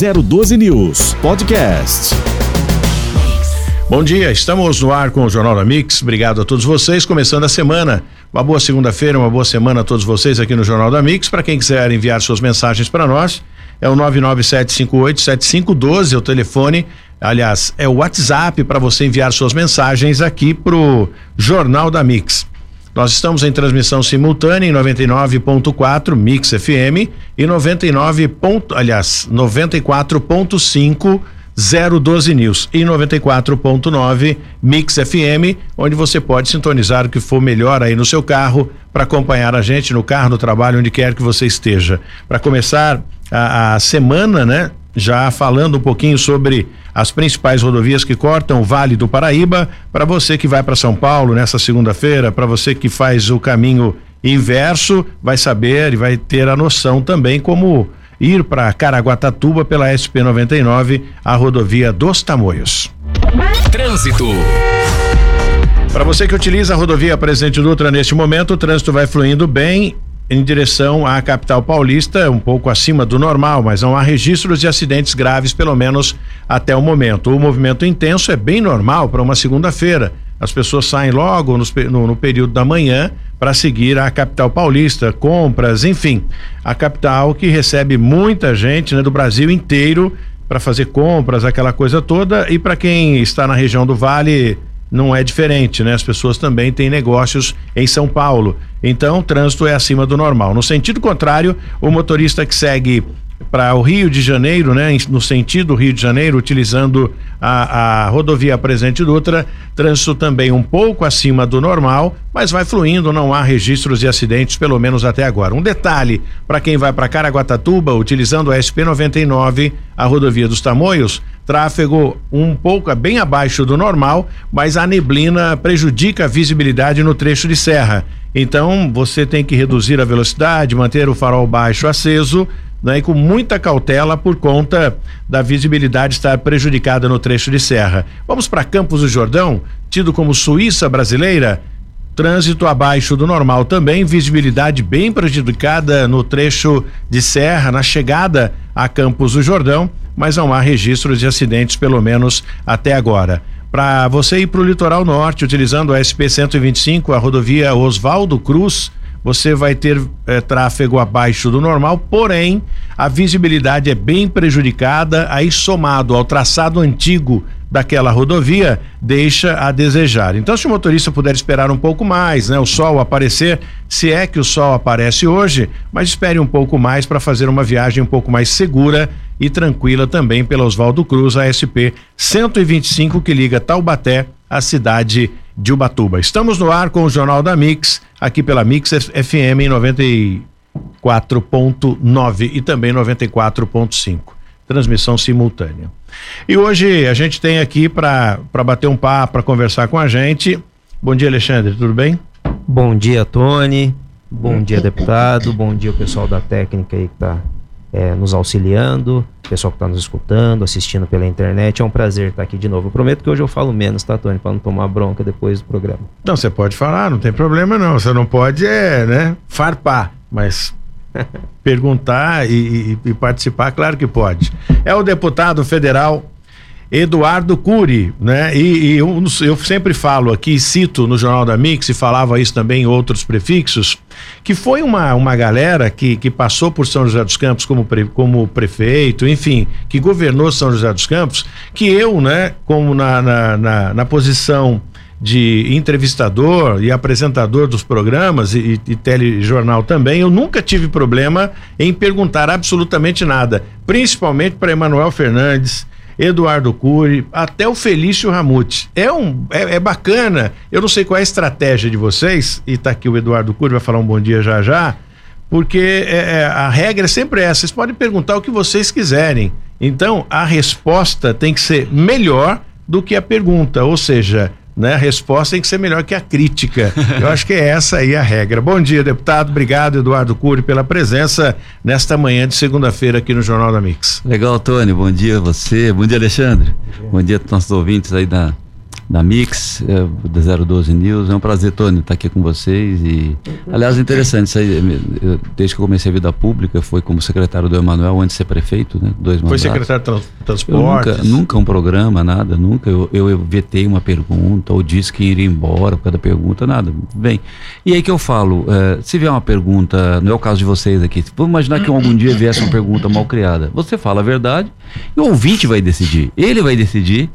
012 News Podcast. Bom dia, estamos no ar com o Jornal da Mix. Obrigado a todos vocês. Começando a semana. Uma boa segunda-feira, uma boa semana a todos vocês aqui no Jornal da Mix. Para quem quiser enviar suas mensagens para nós, é o 997587512, é o telefone. Aliás, é o WhatsApp para você enviar suas mensagens aqui pro Jornal da Mix. Nós estamos em transmissão simultânea em 99.4 Mix FM e 99. Ponto, aliás, 94.5 012 News e 94.9 Mix FM, onde você pode sintonizar o que for melhor aí no seu carro para acompanhar a gente no carro, no trabalho, onde quer que você esteja. Para começar a, a semana, né? Já falando um pouquinho sobre as principais rodovias que cortam o Vale do Paraíba. Para você que vai para São Paulo nessa segunda-feira, para você que faz o caminho inverso, vai saber e vai ter a noção também como ir para Caraguatatuba pela SP 99, a rodovia dos Tamoios. Trânsito. Para você que utiliza a rodovia Presidente Dutra neste momento, o trânsito vai fluindo bem em direção à capital paulista, um pouco acima do normal, mas não há registros de acidentes graves, pelo menos até o momento. O movimento intenso é bem normal para uma segunda-feira. As pessoas saem logo no, no, no período da manhã para seguir a capital paulista, compras, enfim. A capital que recebe muita gente né, do Brasil inteiro para fazer compras, aquela coisa toda. E para quem está na região do Vale, não é diferente, né? As pessoas também têm negócios em São Paulo. Então, o trânsito é acima do normal. No sentido contrário, o motorista que segue para o Rio de Janeiro, né, no sentido Rio de Janeiro, utilizando a, a rodovia Presidente Dutra, trânsito também um pouco acima do normal, mas vai fluindo, não há registros de acidentes, pelo menos até agora. Um detalhe: para quem vai para Caraguatatuba, utilizando a SP99, a rodovia dos Tamoios, tráfego um pouco bem abaixo do normal, mas a neblina prejudica a visibilidade no trecho de serra. Então, você tem que reduzir a velocidade, manter o farol baixo aceso né, e com muita cautela por conta da visibilidade estar prejudicada no trecho de serra. Vamos para Campos do Jordão, tido como Suíça brasileira. Trânsito abaixo do normal também, visibilidade bem prejudicada no trecho de serra, na chegada a Campos do Jordão, mas não há registros de acidentes, pelo menos até agora. Para você ir para o litoral norte, utilizando a SP 125, a rodovia Oswaldo Cruz, você vai ter é, tráfego abaixo do normal, porém a visibilidade é bem prejudicada, aí somado ao traçado antigo daquela rodovia, deixa a desejar. Então, se o motorista puder esperar um pouco mais, né, o sol aparecer, se é que o sol aparece hoje, mas espere um pouco mais para fazer uma viagem um pouco mais segura e tranquila também pela Oswaldo Cruz, a SP 125 que liga Taubaté à cidade de Ubatuba. Estamos no ar com o Jornal da Mix, aqui pela Mix FM em 94.9 e também 94.5. Transmissão simultânea. E hoje a gente tem aqui para bater um papo, para conversar com a gente. Bom dia, Alexandre, tudo bem? Bom dia, Tony. Bom dia, deputado. Bom dia, o pessoal da técnica aí que está é, nos auxiliando, pessoal que está nos escutando, assistindo pela internet. É um prazer estar aqui de novo. Eu prometo que hoje eu falo menos, tá, Tony? Para não tomar bronca depois do programa. Não, você pode falar, não tem problema não. Você não pode, é, né, farpar, mas perguntar e, e, e participar, claro que pode. É o deputado federal Eduardo Cury, né? E, e eu, eu, sempre falo aqui, cito no Jornal da Mix e falava isso também em outros prefixos, que foi uma, uma galera que, que passou por São José dos Campos como, pre, como prefeito, enfim, que governou São José dos Campos, que eu, né, como na, na, na, na posição de entrevistador e apresentador dos programas e, e, telejornal também, eu nunca tive problema em perguntar absolutamente nada, principalmente para Emanuel Fernandes, Eduardo Cury, até o Felício Ramute. É um é, é, bacana. Eu não sei qual é a estratégia de vocês, e tá aqui o Eduardo Cury, vai falar um bom dia já já, porque é, é, a regra é sempre essa. Vocês podem perguntar o que vocês quiserem. Então, a resposta tem que ser melhor do que a pergunta, ou seja, né? A resposta tem que ser melhor que a crítica. Eu acho que é essa aí a regra. Bom dia, deputado. Obrigado, Eduardo Cury, pela presença nesta manhã de segunda-feira aqui no Jornal da Mix. Legal, Tony. Bom dia a você. Bom dia, Alexandre. Bom dia, Bom dia a nossos ouvintes aí da da Mix, é, da 012 News. É um prazer, Tony, estar aqui com vocês. E, aliás, interessante, isso aí, eu, desde que eu comecei a vida pública, foi como secretário do Emanuel, antes de ser prefeito, né? Dois Foi secretário de trans- transportes. nunca, nunca um programa, nada, nunca eu, eu, eu vetei uma pergunta ou disse que iria embora por causa da pergunta, nada. Bem, e aí que eu falo, eh, se vier uma pergunta, não é o caso de vocês aqui, vamos imaginar que algum dia viesse uma pergunta mal criada. Você fala a verdade e o ouvinte vai decidir. Ele vai decidir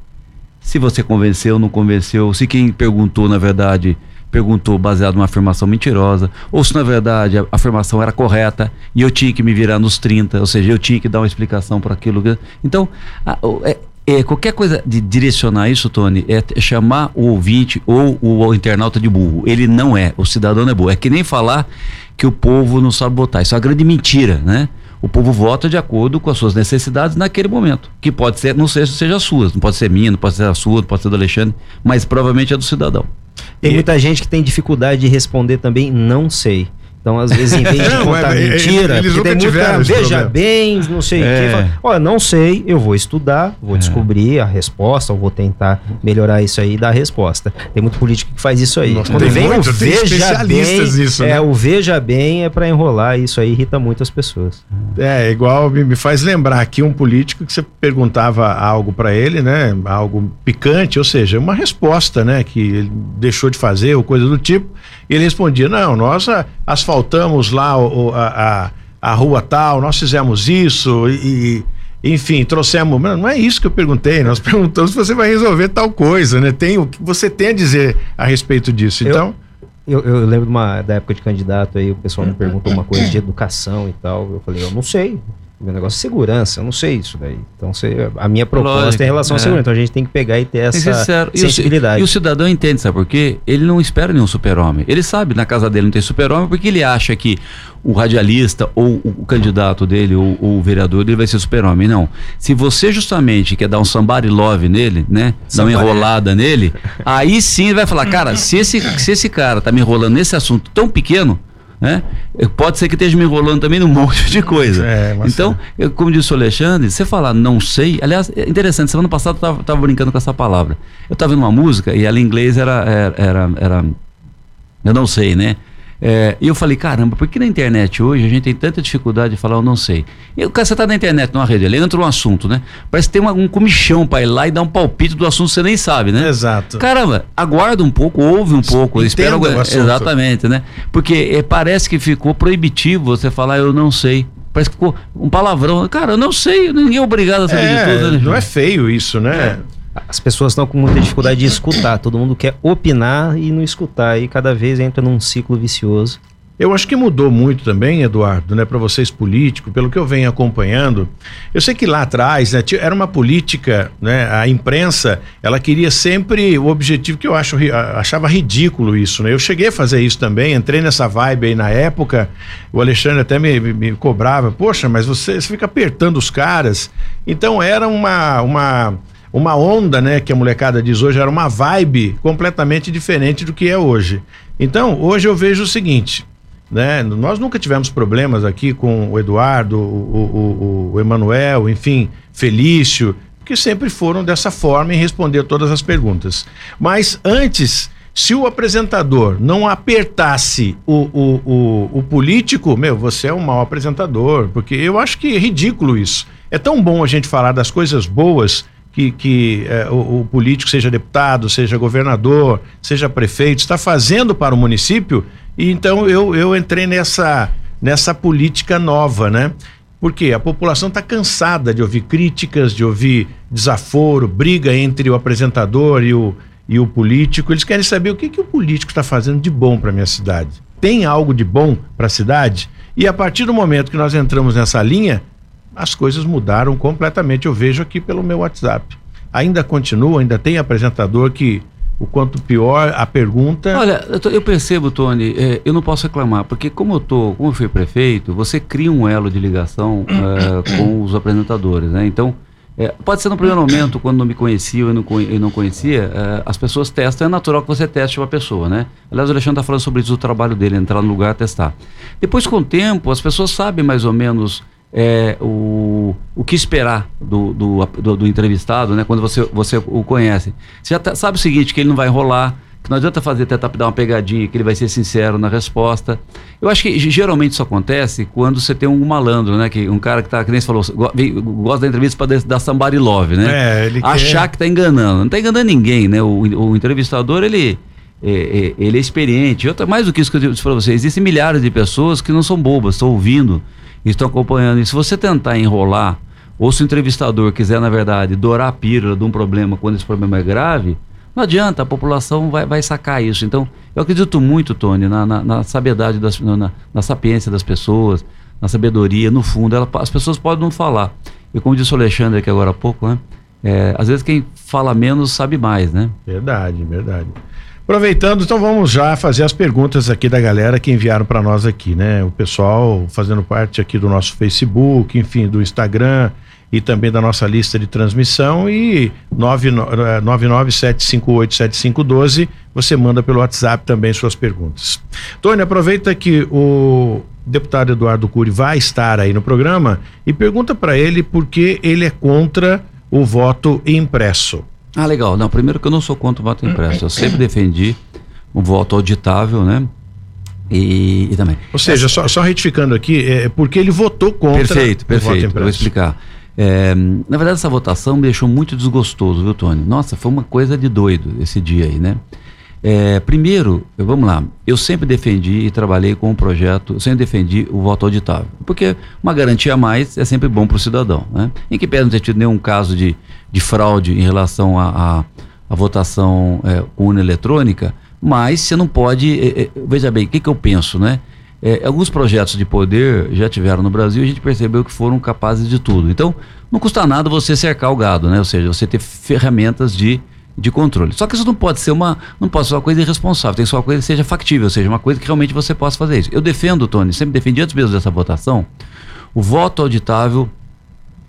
se você convenceu ou não convenceu, se quem perguntou, na verdade, perguntou baseado numa afirmação mentirosa, ou se na verdade a afirmação era correta e eu tinha que me virar nos 30, ou seja, eu tinha que dar uma explicação para aquilo. Então, a- o- é- é, qualquer coisa de direcionar isso, Tony, é t- chamar o ouvinte ou o, internauta de burro. Ele não é, o cidadão não é burro. É que nem falar que o povo não sabe votar. Isso é uma grande mentira, né? O povo vota de acordo com as suas necessidades naquele momento. Que pode ser, não sei se seja as suas, não pode ser minha, não pode ser a sua, não pode ser do Alexandre, mas provavelmente é do cidadão. Tem E- muita gente que tem dificuldade de responder também, não sei. Então, às vezes, em vez de Não, contar é- é- mentira, eles porque tem tiveram muita, veja bem, não sei o É. quê. Fala, Olha, não sei, eu vou estudar, vou descobrir a resposta, ou vou tentar melhorar isso aí e dar a resposta. Tem muito político que faz isso aí. Nossa, Quando tem vem muito, o tem veja especialistas bem, nisso, é, né? o veja bem é pra enrolar, isso aí irrita muito as pessoas. É, igual me, me faz lembrar aqui um político que você perguntava algo para ele, né? Algo picante, ou seja, uma resposta, né? Que ele deixou de fazer ou coisa do tipo. Ele respondia: Não, nós asfaltamos lá o, a, a, a rua tal, nós fizemos isso e. e, enfim, trouxemos. Mas não é isso que eu perguntei. Nós perguntamos se você vai resolver tal coisa, né? Tem o que você tem a dizer a respeito disso. Eu- Então, Eu, eu lembro de uma, da época de candidato aí, o pessoal me perguntou uma coisa de educação e tal. Eu falei, eu não sei. O meu negócio é segurança, eu não sei isso daí. Então, você, a minha proposta Lógico, é em relação à é. segurança. Então, a gente tem que pegar e ter essa ser sincero. E o sensibilidade. E o cidadão entende, sabe por quê? Ele não espera nenhum super-homem. Ele sabe, na casa dele não tem super-homem, porque ele acha que o radialista ou o, candidato dele, ou, ou o vereador dele vai ser super-homem. Não. Se você justamente quer dar um somebody love nele, né? Dar uma Somebody- enrolada nele, aí sim ele vai falar, cara, se esse, se esse cara tá me enrolando nesse assunto tão pequeno, né? Pode ser que esteja me enrolando também num monte de coisa. É, então, eu, como disse o Alexandre, você falar não sei, aliás, é interessante, semana passada eu tava, tava brincando com essa palavra. Eu tava vendo uma música e ela em inglês era, era, era, era- eu não sei, né? É, e eu falei, caramba, por que na internet hoje a gente tem tanta dificuldade de falar eu não sei? E o cara, você tá na internet, numa rede, ali entra um assunto, né? Parece que tem uma- um comichão pra ir lá e dar um palpite do assunto que você nem sabe, né? exato. Caramba, aguarda um pouco, ouve um pouco, Entenda espera o algu- assunto. Exatamente, né? Porque eh, parece que ficou proibitivo você falar eu não sei. Parece que ficou um palavrão. Cara, eu não sei, ninguém é obrigado a saber de É, tudo, né? não é feio isso, né? As pessoas estão com muita dificuldade de escutar. Todo mundo quer opinar e não escutar. E cada vez entra num ciclo vicioso. Eu acho que mudou muito também, Eduardo, né, para vocês políticos, pelo que eu venho acompanhando. Eu sei que lá atrás né, era uma política, né, a imprensa, ela queria sempre o objetivo que eu acho achava ridículo isso, né? Eu cheguei a fazer isso também, entrei nessa vibe aí na época. O Alexandre até me, me- me cobrava, poxa, mas você, você fica apertando os caras. Então era uma uma uma onda, né, que a molecada diz hoje, era uma vibe completamente diferente do que é hoje. Então, hoje eu vejo o seguinte, né, nós nunca tivemos problemas aqui com o Eduardo, o, o, o, o Emanuel, enfim, Felício, que sempre foram dessa forma em responder todas as perguntas. Mas antes, se o apresentador não apertasse o, o, o, o político, meu, você é um mau apresentador, porque eu acho que é ridículo isso. É tão bom a gente falar das coisas boas que, que eh, o, o político, seja deputado, seja governador, seja prefeito, está fazendo para o município, e então eu, eu entrei nessa, nessa política nova, né? Porque a população está cansada de ouvir críticas, de ouvir desaforo, briga entre o apresentador e o, e o político. Eles querem saber o que, que o político está fazendo de bom para minha cidade. Tem algo de bom para a cidade? E a partir do momento que nós entramos nessa linha, as coisas mudaram completamente. Eu vejo aqui pelo meu WhatsApp. Ainda continua, ainda tem apresentador que o quanto pior a pergunta. Olha, eu, percebo, Tony, eh, eu não posso reclamar, porque como eu tô, como eu fui prefeito, você cria um elo de ligação eh, com os apresentadores, né? Então, eh, pode ser no primeiro momento, quando não me conhecia eu não, conhecia, eh, as pessoas testam, é natural que você teste uma pessoa, né? Aliás, o Alexandre está falando sobre isso, o trabalho dele, entrar no lugar testar. Depois, com o tempo, as pessoas sabem mais ou menos é, o, o que esperar do, do, do, do entrevistado, né? Quando você, você o conhece. Você já tá, sabe o seguinte, que ele não vai enrolar, que não adianta fazer tentar dar uma pegadinha, que ele vai ser sincero na resposta. Eu acho que geralmente isso acontece quando você tem um malandro, né? Que um cara que tá, que nem você falou, gosta da entrevista para dar somebody love, né? É, ele Achar quer... que tá enganando. Não tá enganando ninguém, né? O, o entrevistador, ele. É, é, ele é experiente. Outra, mais do que isso que eu disse para vocês, existem milhares de pessoas que não são bobas, estão ouvindo estão acompanhando. E se você tentar enrolar, ou se o entrevistador quiser, na verdade, dourar a pílula de um problema quando esse problema é grave, não adianta, a população vai, vai sacar isso. Então, eu acredito muito, Tony, na, na, na das, na, na, sapiência das pessoas, na sabedoria. No fundo, ela, as pessoas podem não falar. E como disse o Alexandre aqui agora há pouco, né? É, às vezes quem fala menos sabe mais, né? Verdade, verdade. Aproveitando, então vamos já fazer as perguntas aqui da galera que enviaram para nós aqui, né? O pessoal fazendo parte aqui do nosso Facebook, enfim, do Instagram, e também da nossa lista de transmissão e 997587512 eh, você manda pelo WhatsApp também suas perguntas. Tony, aproveita que o deputado Eduardo Cury vai estar aí no programa e pergunta para ele por que ele é contra o voto impresso. Ah, legal. Não, primeiro que eu não sou contra o voto impresso. Eu sempre defendi um voto auditável, né? E, e também. Ou seja, só, só, retificando aqui, é porque ele votou contra perfeito, perfeito. o voto impresso. Eu vou explicar. É, na verdade, essa votação me deixou muito desgostoso, viu, Tony? Nossa, foi uma coisa de doido esse dia aí, né? É, primeiro, vamos lá, eu sempre defendi e trabalhei com um projeto, sempre defendi o voto auditável, porque uma garantia a mais é sempre bom para o cidadão, né? Em que pese não ter tido nenhum caso de, de fraude em relação à votação é, urna eletrônica, mas você não pode, é, é, veja bem, o que, que eu penso, né? É, alguns projetos de poder já tiveram no Brasil e a gente percebeu que foram capazes de tudo. Então, não custa nada você cercar o gado, né? Ou seja, você ter ferramentas de, de controle. Só que isso não pode ser uma, não pode ser uma coisa irresponsável, tem que ser uma coisa que seja factível, ou seja, uma coisa que realmente você possa fazer isso. Eu defendo, Tony, sempre defendi antes mesmo dessa votação, o voto auditável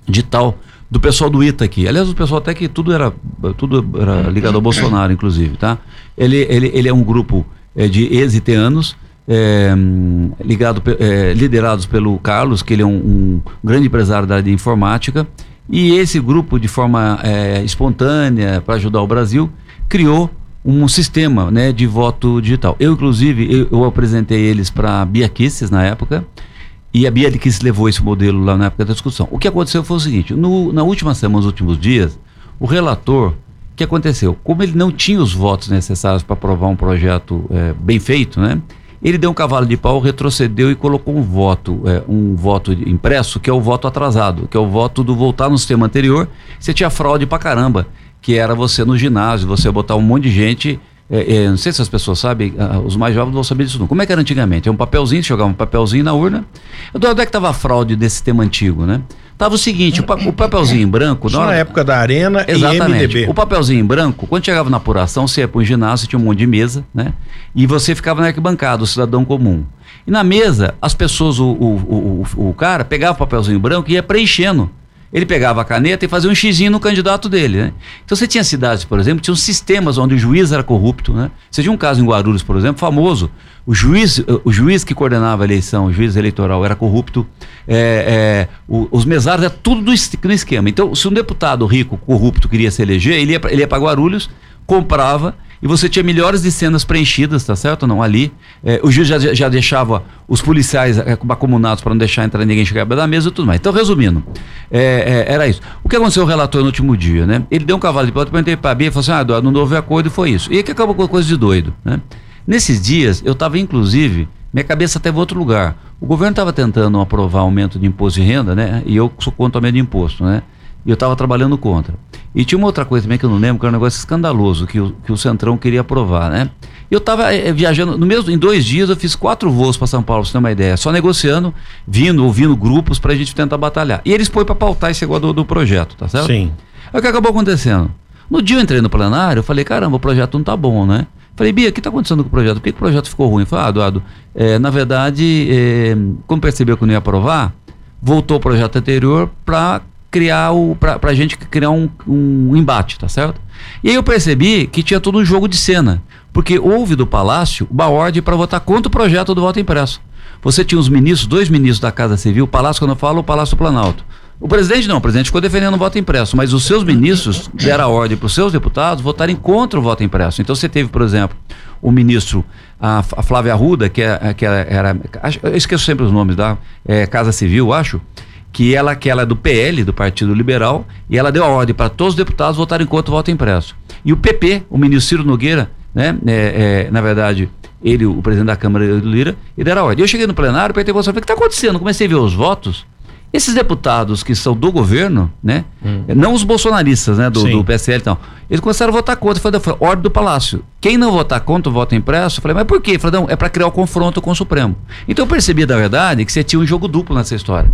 de tal do pessoal do ITA aqui. Aliás, o pessoal até que tudo era, tudo era ligado ao Bolsonaro, inclusive, tá? Ele, ele, ele é um grupo é, de ex-iteanos é, ligado, é, liderados pelo Carlos, que ele é um, um, grande empresário da área de informática, e esse grupo, de forma é, espontânea, para ajudar o Brasil, criou um sistema né, de voto digital. Eu, inclusive, eu, eu apresentei eles para a Bia Kisses na época, e a Bia Kisses levou esse modelo lá na época da discussão. O que aconteceu foi o seguinte, no, na última semana, nos últimos dias, o relator, o que aconteceu? Como ele não tinha os votos necessários para aprovar um projeto é, bem feito, né? Ele deu um cavalo de pau, retrocedeu e colocou um voto, é, um voto impresso, que é o voto atrasado, que é o voto do voltar no sistema anterior. Você tinha fraude pra caramba, que era você no ginásio, você botar um monte de gente. É, é, não sei se as pessoas sabem, os mais jovens vão saber disso não. Como é que era antigamente? É um papelzinho, você jogava um papelzinho na urna. Onde é que estava a fraude desse sistema antigo, né? Tava o seguinte, o, pa o papelzinho em branco... Só na, época da Arena Exatamente. e MDB. O papelzinho em branco, quando chegava na apuração, você ia para um ginásio, tinha um monte de mesa, né? E você ficava na arquibancada, o cidadão comum. E na mesa, as pessoas, o, o, o, o cara pegava o papelzinho branco e ia preenchendo ele pegava a caneta e fazia um xizinho no candidato dele, né? Então você tinha cidades, por exemplo, tinham sistemas onde o juiz era corrupto, né? Você tinha um caso em Guarulhos, por exemplo, famoso. O juiz, o juiz que coordenava a eleição, o juiz eleitoral, era corrupto. É, é, o, os mesários é tudo do, esquema. Então, se um deputado rico, corrupto, queria se eleger, ele ia para Guarulhos, comprava e você tinha milhares de cenas preenchidas, tá certo? Não, ali. É, o juiz já, já deixava os policiais é, acumunados para não deixar entrar ninguém chegar da mesa e tudo mais. Então, resumindo, é, é, era isso. O que aconteceu o relator no último dia, né? Ele deu um cavalo de pau, perguntei para a Bia e falou assim: ah, não houve acordo e foi isso. E que acabou com coisa de doido, né? Nesses dias, eu estava, inclusive, minha cabeça estava em outro lugar. O governo estava tentando aprovar aumento de imposto de renda, né? E eu sou contra o aumento de imposto, né? E eu estava trabalhando contra. E tinha uma outra coisa também que eu não lembro, que era um negócio escandaloso que o, que o Centrão queria aprovar, né? Eu estava é, eh, viajando, no mesmo, em dois dias eu fiz quatro voos para São Paulo, pra você ter uma ideia, só negociando, vindo, ouvindo grupos para a gente tentar batalhar. E eles põem para pautar esse negócio do, do, projeto, tá certo? Sim. Aí o que acabou acontecendo? No dia eu entrei no plenário, eu falei, caramba, o projeto não tá bom, né? Falei, Bia, o que está acontecendo com o projeto? Por que, que, o projeto ficou ruim? Falei, ah, Eduardo, é, na verdade, é, como percebeu que não ia aprovar, voltou o projeto anterior para criar o para a gente criar um, um embate, tá certo? E aí eu percebi que tinha todo um jogo de cena, porque houve do Palácio uma ordem para votar contra o projeto do voto impresso. você tinha os ministros, dois ministros da Casa Civil, o Palácio, quando eu falo, o Palácio do Planalto. O presidente não, o presidente ficou defendendo o voto impresso, mas os seus ministros deram a ordem para os seus deputados votarem contra o voto impresso. Então você teve, por exemplo, o ministro, a, a Flávia Arruda, que, é, que era, eu esqueço sempre os nomes da é, Casa Civil, acho, que ela, que ela é do PL, do Partido Liberal, e ela deu a ordem para todos os deputados votarem contra o voto impresso. E o PP, o ministro Ciro Nogueira, né, é, é, na verdade, ele, o presidente da Câmara, Lira, e deram a ordem. Eu cheguei no plenário, perguntei para o que está acontecendo? Comecei a ver os votos, esses deputados que são do governo, né? Hum. Não os bolsonaristas, né? Do, do PSL e tal. Eles começaram a votar contra. Falei, ordem do Palácio. Quem não votar contra o voto impresso, eu falei, mas por quê? Eu falei, não, é para criar o confronto com o Supremo. Então eu percebi, da verdade, que você tinha um jogo duplo nessa história.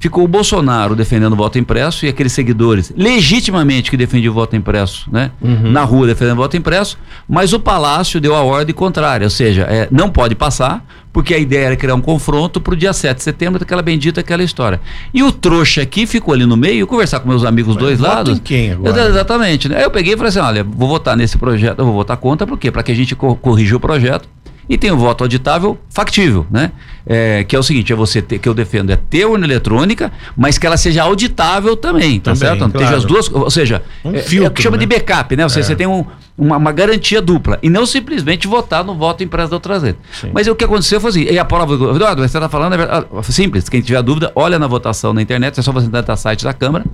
Ficou o Bolsonaro defendendo o voto impresso e aqueles seguidores, legitimamente, que defendiam o voto impresso, né? Uhum. Na rua defendendo o voto impresso, mas o Palácio deu a ordem contrária, ou seja, é, não pode passar, porque a ideia era criar um confronto para o dia 7 de setembro, daquela bendita aquela história. E o trouxa aqui ficou ali no meio, conversar com meus amigos dos dois lados. Em quem agora? Exatamente. Né? Aí eu peguei e falei assim: olha, vou votar nesse projeto, eu vou votar contra, por quê? Para que a gente corrija o projeto e tem o voto auditável factível, né? É, que é o seguinte, é você ter, que eu defendo é ter urna eletrônica, mas que ela seja auditável também, tá também, certo? Claro. as duas, ou seja, um é, filtro, é o que chama né? de backup, né? Ou seja, é. você tem um, uma, uma, garantia dupla e não simplesmente votar no voto impresso da outra vez. Mas o que aconteceu foi assim, e a prova, Eduardo, você está falando, é ah, simples, quem tiver dúvida, olha na votação na internet, é só você entrar no site da Câmara,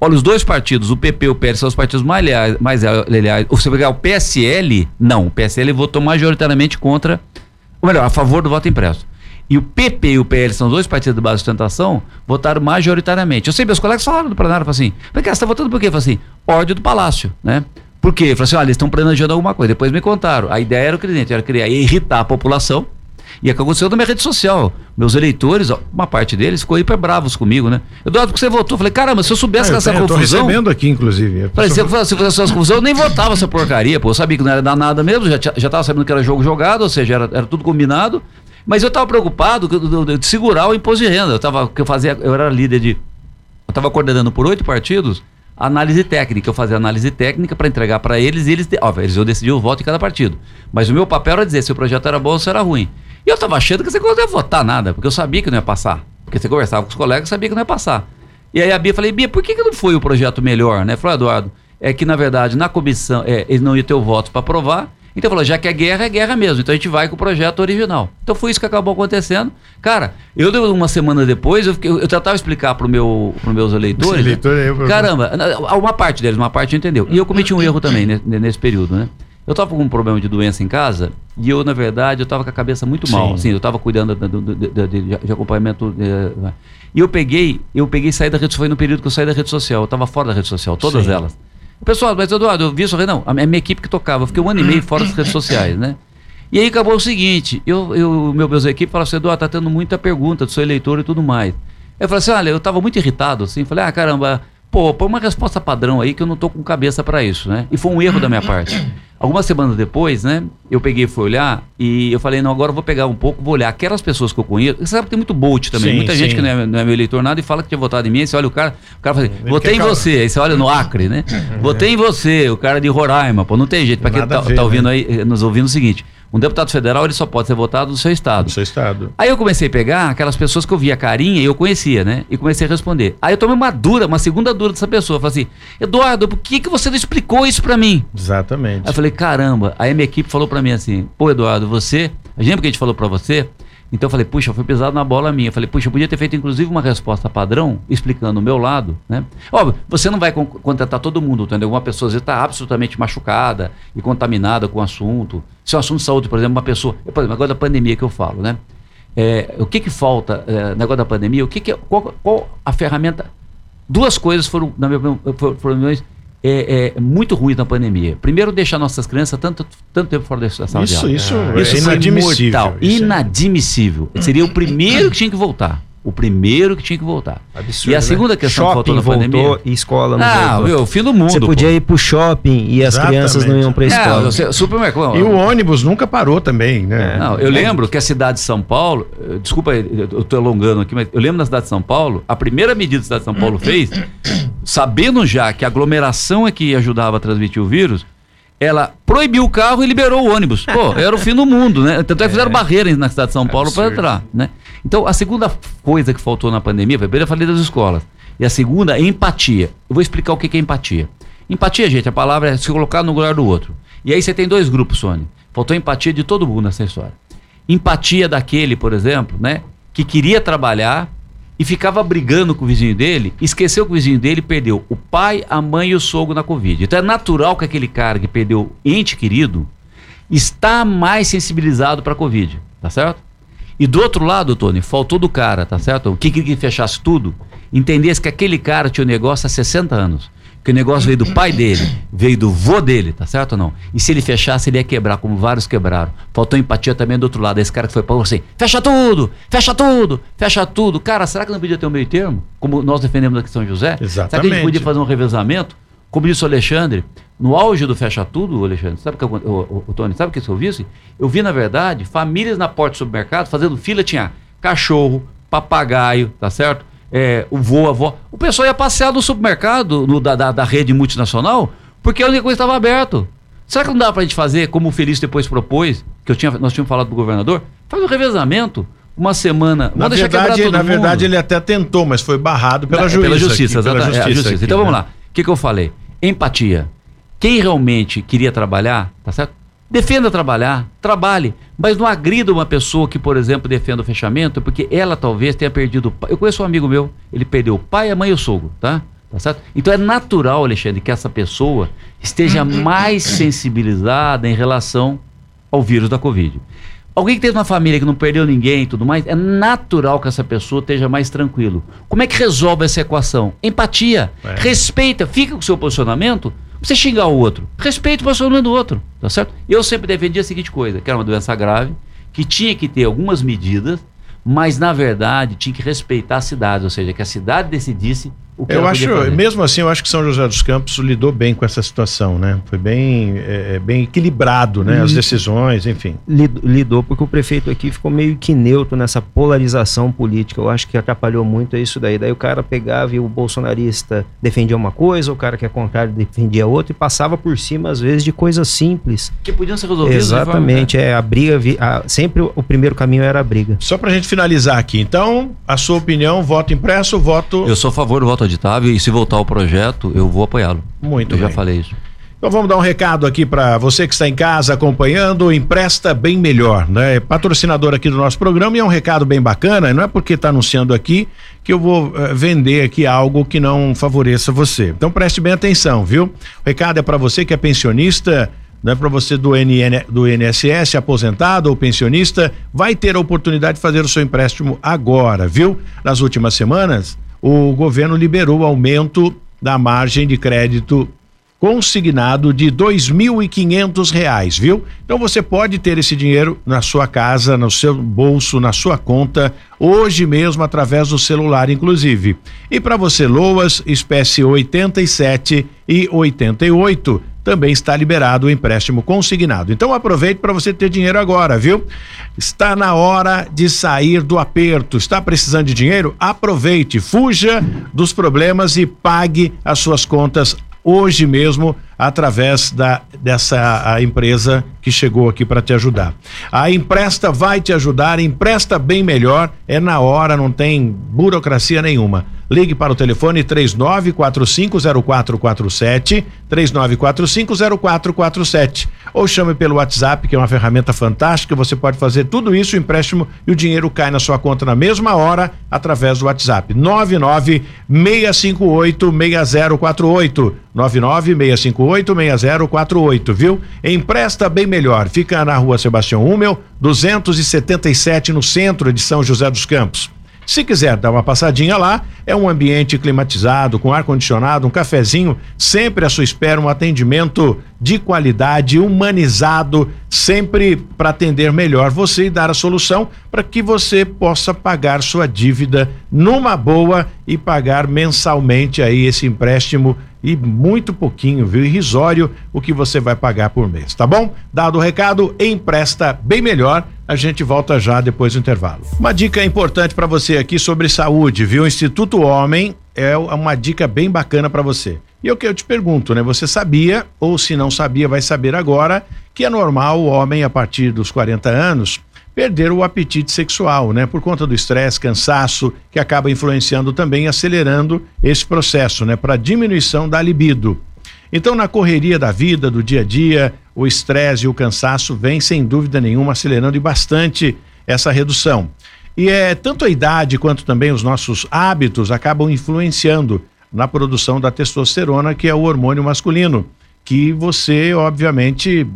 olha os dois partidos, o PP e o PL são os partidos mais leais, mais leais, você pegar o PSL, não, o PSL votou majoritariamente contra ou melhor, a favor do voto impresso. E o PP e o PL são dois partidos de base de sustentação, votaram majoritariamente. Eu sei, meus colegas falaram do plenário, falaram assim, por que você está votando por quê? Eu falei assim, ordem do Palácio, né? Por quê? Eu falei assim, olha, eles estão planejando alguma coisa. Depois me contaram. A ideia era o que era criar, irritar a população, e é o que aconteceu na minha rede social. Meus eleitores, uma parte deles, ficou hiper bravos comigo, né? Eduardo, porque você votou? Eu falei, caramba, se eu soubesse ah, essa eu confusão. Eu recebendo aqui, inclusive. Falei, se, eu, se fosse essa confusão, eu nem votava essa porcaria, pô. Eu sabia que não era dar nada mesmo, já, já tava sabendo que era jogo jogado, ou seja, era, era tudo combinado. Mas eu estava preocupado de, segurar o imposto de renda. Eu tava, que eu fazia, eu era líder de. Eu estava coordenando por oito partidos análise técnica. Eu fazia análise técnica para entregar para eles e eles, ó, eles eu decidir o voto em cada partido. Mas o meu papel era dizer se o projeto era bom ou se era ruim. E eu estava achando que você não ia votar nada, porque eu sabia que não ia passar. Porque você conversava com os colegas, sabia que não ia passar. E aí a Bia falei, Bia, por que, que não foi o projeto melhor, né? Falou, Eduardo, é que na verdade na comissão é, eles não iam ter o voto para aprovar então falou, já que é guerra, é guerra mesmo. Então a gente vai com o projeto original. Então foi isso que acabou acontecendo. Cara, eu uma semana depois, eu, fiquei, eu tentava explicar para meu, os meus eleitores. Né? Eleitor, eu, Caramba, uma parte deles, uma parte entendeu. E eu cometi um erro também nesse, nesse período, né? Eu estava com um problema de doença em casa e eu, na verdade, eu estava com a cabeça muito mal. Sim. Assim, eu estava cuidando de, de, de, de acompanhamento. e eu peguei, eu peguei e saí da rede social. Foi no período que eu saí da rede social. Eu estava fora da rede social, todas Sim. elas. Pessoal, mas Eduardo, eu vi isso, não, a minha equipe que tocava, eu fiquei um ano e meio fora das redes sociais, né? E aí acabou o seguinte, eu, eu meu, meus equipes falaram assim, Eduardo, tá tendo muita pergunta do seu eleitor e tudo mais. Eu falei assim, olha, eu estava muito irritado, assim, falei, ah, caramba, pô, põe uma resposta padrão aí que eu não tô com cabeça para isso, né? E foi um erro da minha parte. Algumas semanas depois, né, eu peguei e fui olhar e eu falei, não, agora eu vou pegar um pouco, vou olhar aquelas pessoas que eu conheço. Você sabe que tem muito bolt também. Sim, Muita sim. gente que não é, não é, meu eleitor nada e fala que tinha votado em mim. Aí você olha o cara, o cara fala assim, votei em você. Aí você olha no Acre, né? Votei em você, o cara de Roraima. Pô, não tem jeito. Pra quem tá, ver, tá, ouvindo né? aí, nos ouvindo o seguinte. Um deputado federal ele só pode ser votado no seu estado. No seu estado. Aí eu comecei a pegar aquelas pessoas que eu via carinha e eu conhecia, né? E comecei a responder. Aí eu tomei uma dura, uma segunda dura dessa pessoa. Falei assim, Eduardo, por que, que você não explicou isso para mim? Exatamente. Aí eu falei, caramba. Aí a minha equipe falou para mim assim, pô, Eduardo, você. Lembra que a gente falou para você? Então eu falei, puxa, foi pisado na bola minha. Eu falei, puxa, eu podia ter feito inclusive uma resposta padrão, explicando o meu lado, né? Óbvio, você não vai con contratar todo mundo, entendeu? Uma pessoa está absolutamente machucada e contaminada com o assunto. Se é um assunto de saúde, por exemplo, uma pessoa. Por exemplo, agora da pandemia que eu falo, né? É, o que que falta é, negócio da pandemia? O que que, qual, qual a ferramenta? Duas coisas foram, na minha opinião, foram, foram é, é, muito ruim na pandemia. Primeiro, deixar nossas crianças tanto, tanto tempo fora da sala isso, de aula. Isso, é, isso é inadmissível. Mortal, isso é. inadmissível. Seria o primeiro que tinha que voltar. O primeiro que tinha que voltar. Absurdo, e a segunda né? questão shopping que faltou na pandemia. E escola não Ah, meu, fim do mundo. Você podia pô. ir pro shopping e as Exatamente. crianças não iam pra escola. É, você, supermercado. E o ônibus nunca parou também, né? Não, eu lembro que a cidade de São Paulo, eh, desculpa, eu tô alongando aqui, mas eu lembro da cidade de São Paulo, a primeira medida que a cidade de São Paulo fez, sabendo já que a aglomeração é que ajudava a transmitir o vírus, ela proibiu o carro e liberou o ônibus. Pô, era o fim do mundo, né? Tanto é que fizeram barreiras na cidade de São Paulo para entrar, né? Então, a segunda coisa que faltou na pandemia, primeiro eu falei das escolas. E a segunda é empatia. Eu vou explicar o que é empatia. Empatia, gente, a palavra é se colocar no lugar do outro. E aí você tem dois grupos, Sônia. Faltou empatia de todo mundo nessa história. Empatia daquele, por exemplo, né? Que queria trabalhar e ficava brigando com o vizinho dele, esqueceu que o vizinho dele perdeu o pai, a mãe e o sogro na Covid. Então é natural que aquele cara que perdeu ente querido está mais sensibilizado para a Covid, tá certo? E do outro lado, Tony, faltou do cara, tá certo? O que que fechasse tudo, entendesse que aquele cara tinha um negócio há 60 anos que o negócio veio do pai dele, veio do vô dele, tá certo ou não? E se ele fechasse, ele ia quebrar, como vários quebraram. Faltou empatia também do outro lado. Esse cara que foi para assim: fecha tudo, fecha tudo, fecha tudo. Cara, será que não podia ter um meio termo? Como nós defendemos aqui em São José? Exatamente. Será que a gente podia fazer um revezamento? Como disse o Alexandre, no auge do fecha tudo, Alexandre, sabe que o, o, o Tony, sabe o que eu vi? Eu vi, na verdade, famílias na porta do supermercado fazendo fila, tinha cachorro, papagaio, tá certo? é, o vô, a avó. O pessoal ia passear no supermercado no, da, da, da, rede multinacional porque a única coisa estava aberto. Será que não dá para a gente fazer, como o Feliz depois propôs, que eu tinha, nós tínhamos falado para o governador? Faz um revezamento, uma semana. Na verdade, na verdade ele até tentou, mas foi barrado pela, na, juíza, pela justiça. Aqui, pela justiça, é, justiça aqui, então né? vamos lá. O que, que eu falei? Empatia. Quem realmente queria trabalhar, tá certo? Defenda trabalhar, trabalhe, mas não agrida uma pessoa que, por exemplo, defenda o fechamento, porque ela talvez tenha perdido o pai. Eu conheço um amigo meu, ele perdeu o pai, a mãe e o sogro, tá? Tá certo? Então é natural, Alexandre, que essa pessoa esteja mais sensibilizada em relação ao vírus da Covid. Alguém que teve uma família que não perdeu ninguém e tudo mais, é natural que essa pessoa esteja mais tranquilo. Como é que resolve essa equação? Empatia. É. Respeita, fica com o seu posicionamento, você xingar o outro, respeite o posicionamento do outro, tá certo? Eu sempre defendi a seguinte coisa, que era uma doença grave, que tinha que ter algumas medidas, mas na verdade tinha que respeitar a cidade, ou seja, que a cidade decidisse eu acho, mesmo assim, eu acho que São José dos Campos lidou bem com essa situação, né? Foi bem, é, é bem equilibrado, né? As decisões, enfim. Lidou porque o prefeito aqui ficou meio que neutro nessa polarização política. Eu acho que atrapalhou muito isso daí. Daí o cara pegava e o bolsonarista defendia uma coisa, o cara que é contrário defendia outra e passava por cima às vezes de coisas simples. Que podiam ser resolvidas. Exatamente, forma, né? é a briga, a, sempre o, o primeiro caminho era a briga. Só pra gente finalizar aqui, então, a sua opinião, voto impresso, voto Eu sou a favor do voto auditável e se voltar o projeto, eu vou apoiá-lo. Muito eu bem. já falei isso. Então vamos dar um recado aqui para você que está em casa acompanhando, empresta bem melhor, né? É patrocinador aqui do nosso programa e é um recado bem bacana, não é porque está anunciando aqui que eu vou uh, vender aqui algo que não favoreça você. Então preste bem atenção, viu? O recado é para você que é pensionista, não é para você do, NN, do INSS, aposentado ou pensionista, vai ter a oportunidade de fazer o seu empréstimo agora, viu? Nas últimas semanas, o governo liberou o aumento da margem de crédito consignado de quinhentos reais, viu? Então você pode ter esse dinheiro na sua casa, no seu bolso, na sua conta, hoje mesmo através do celular, inclusive. E para você, Loas, espécie 87 e 88, também está liberado o empréstimo consignado. Então aproveite para você ter dinheiro agora, viu? Está na hora de sair do aperto. Está precisando de dinheiro? Aproveite, fuja dos problemas e pague as suas contas hoje mesmo através da, dessa empresa que chegou aqui para te ajudar. A Empresta vai te ajudar, empresta bem melhor, é na hora, não tem burocracia nenhuma. Ligue para o telefone 39450447, 39450447 ou chame pelo WhatsApp, que é uma ferramenta fantástica, você pode fazer tudo isso, o empréstimo e o dinheiro cai na sua conta na mesma hora através do WhatsApp. 996586048, 996586048, viu? Empresta bem melhor. Fica na Rua Sebastião Humel, 277 no centro de São José dos Campos. Se quiser dar uma passadinha lá, é um ambiente climatizado, com ar-condicionado, um cafezinho, sempre à sua espera, um atendimento de qualidade, humanizado, sempre para atender melhor você e dar a solução para que você possa pagar sua dívida numa boa e pagar mensalmente aí esse empréstimo e muito pouquinho, viu? Irrisório o que você vai pagar por mês, tá bom? Dado o recado, empresta bem melhor. A gente volta já depois do intervalo. Uma dica importante para você aqui sobre saúde, viu? O Instituto Homem é uma dica bem bacana para você. E o que eu te pergunto, né? Você sabia, ou se não sabia, vai saber agora, que é normal o homem, a partir dos 40 anos, perder o apetite sexual, né? Por conta do estresse, cansaço, que acaba influenciando também, acelerando esse processo, né? Para diminuição da libido. Então, na correria da vida, do dia a dia, o estresse e o cansaço vem, sem dúvida nenhuma, acelerando bastante essa redução. E é tanto a idade quanto também os nossos hábitos acabam influenciando na produção da testosterona, que é o hormônio masculino, que você, obviamente,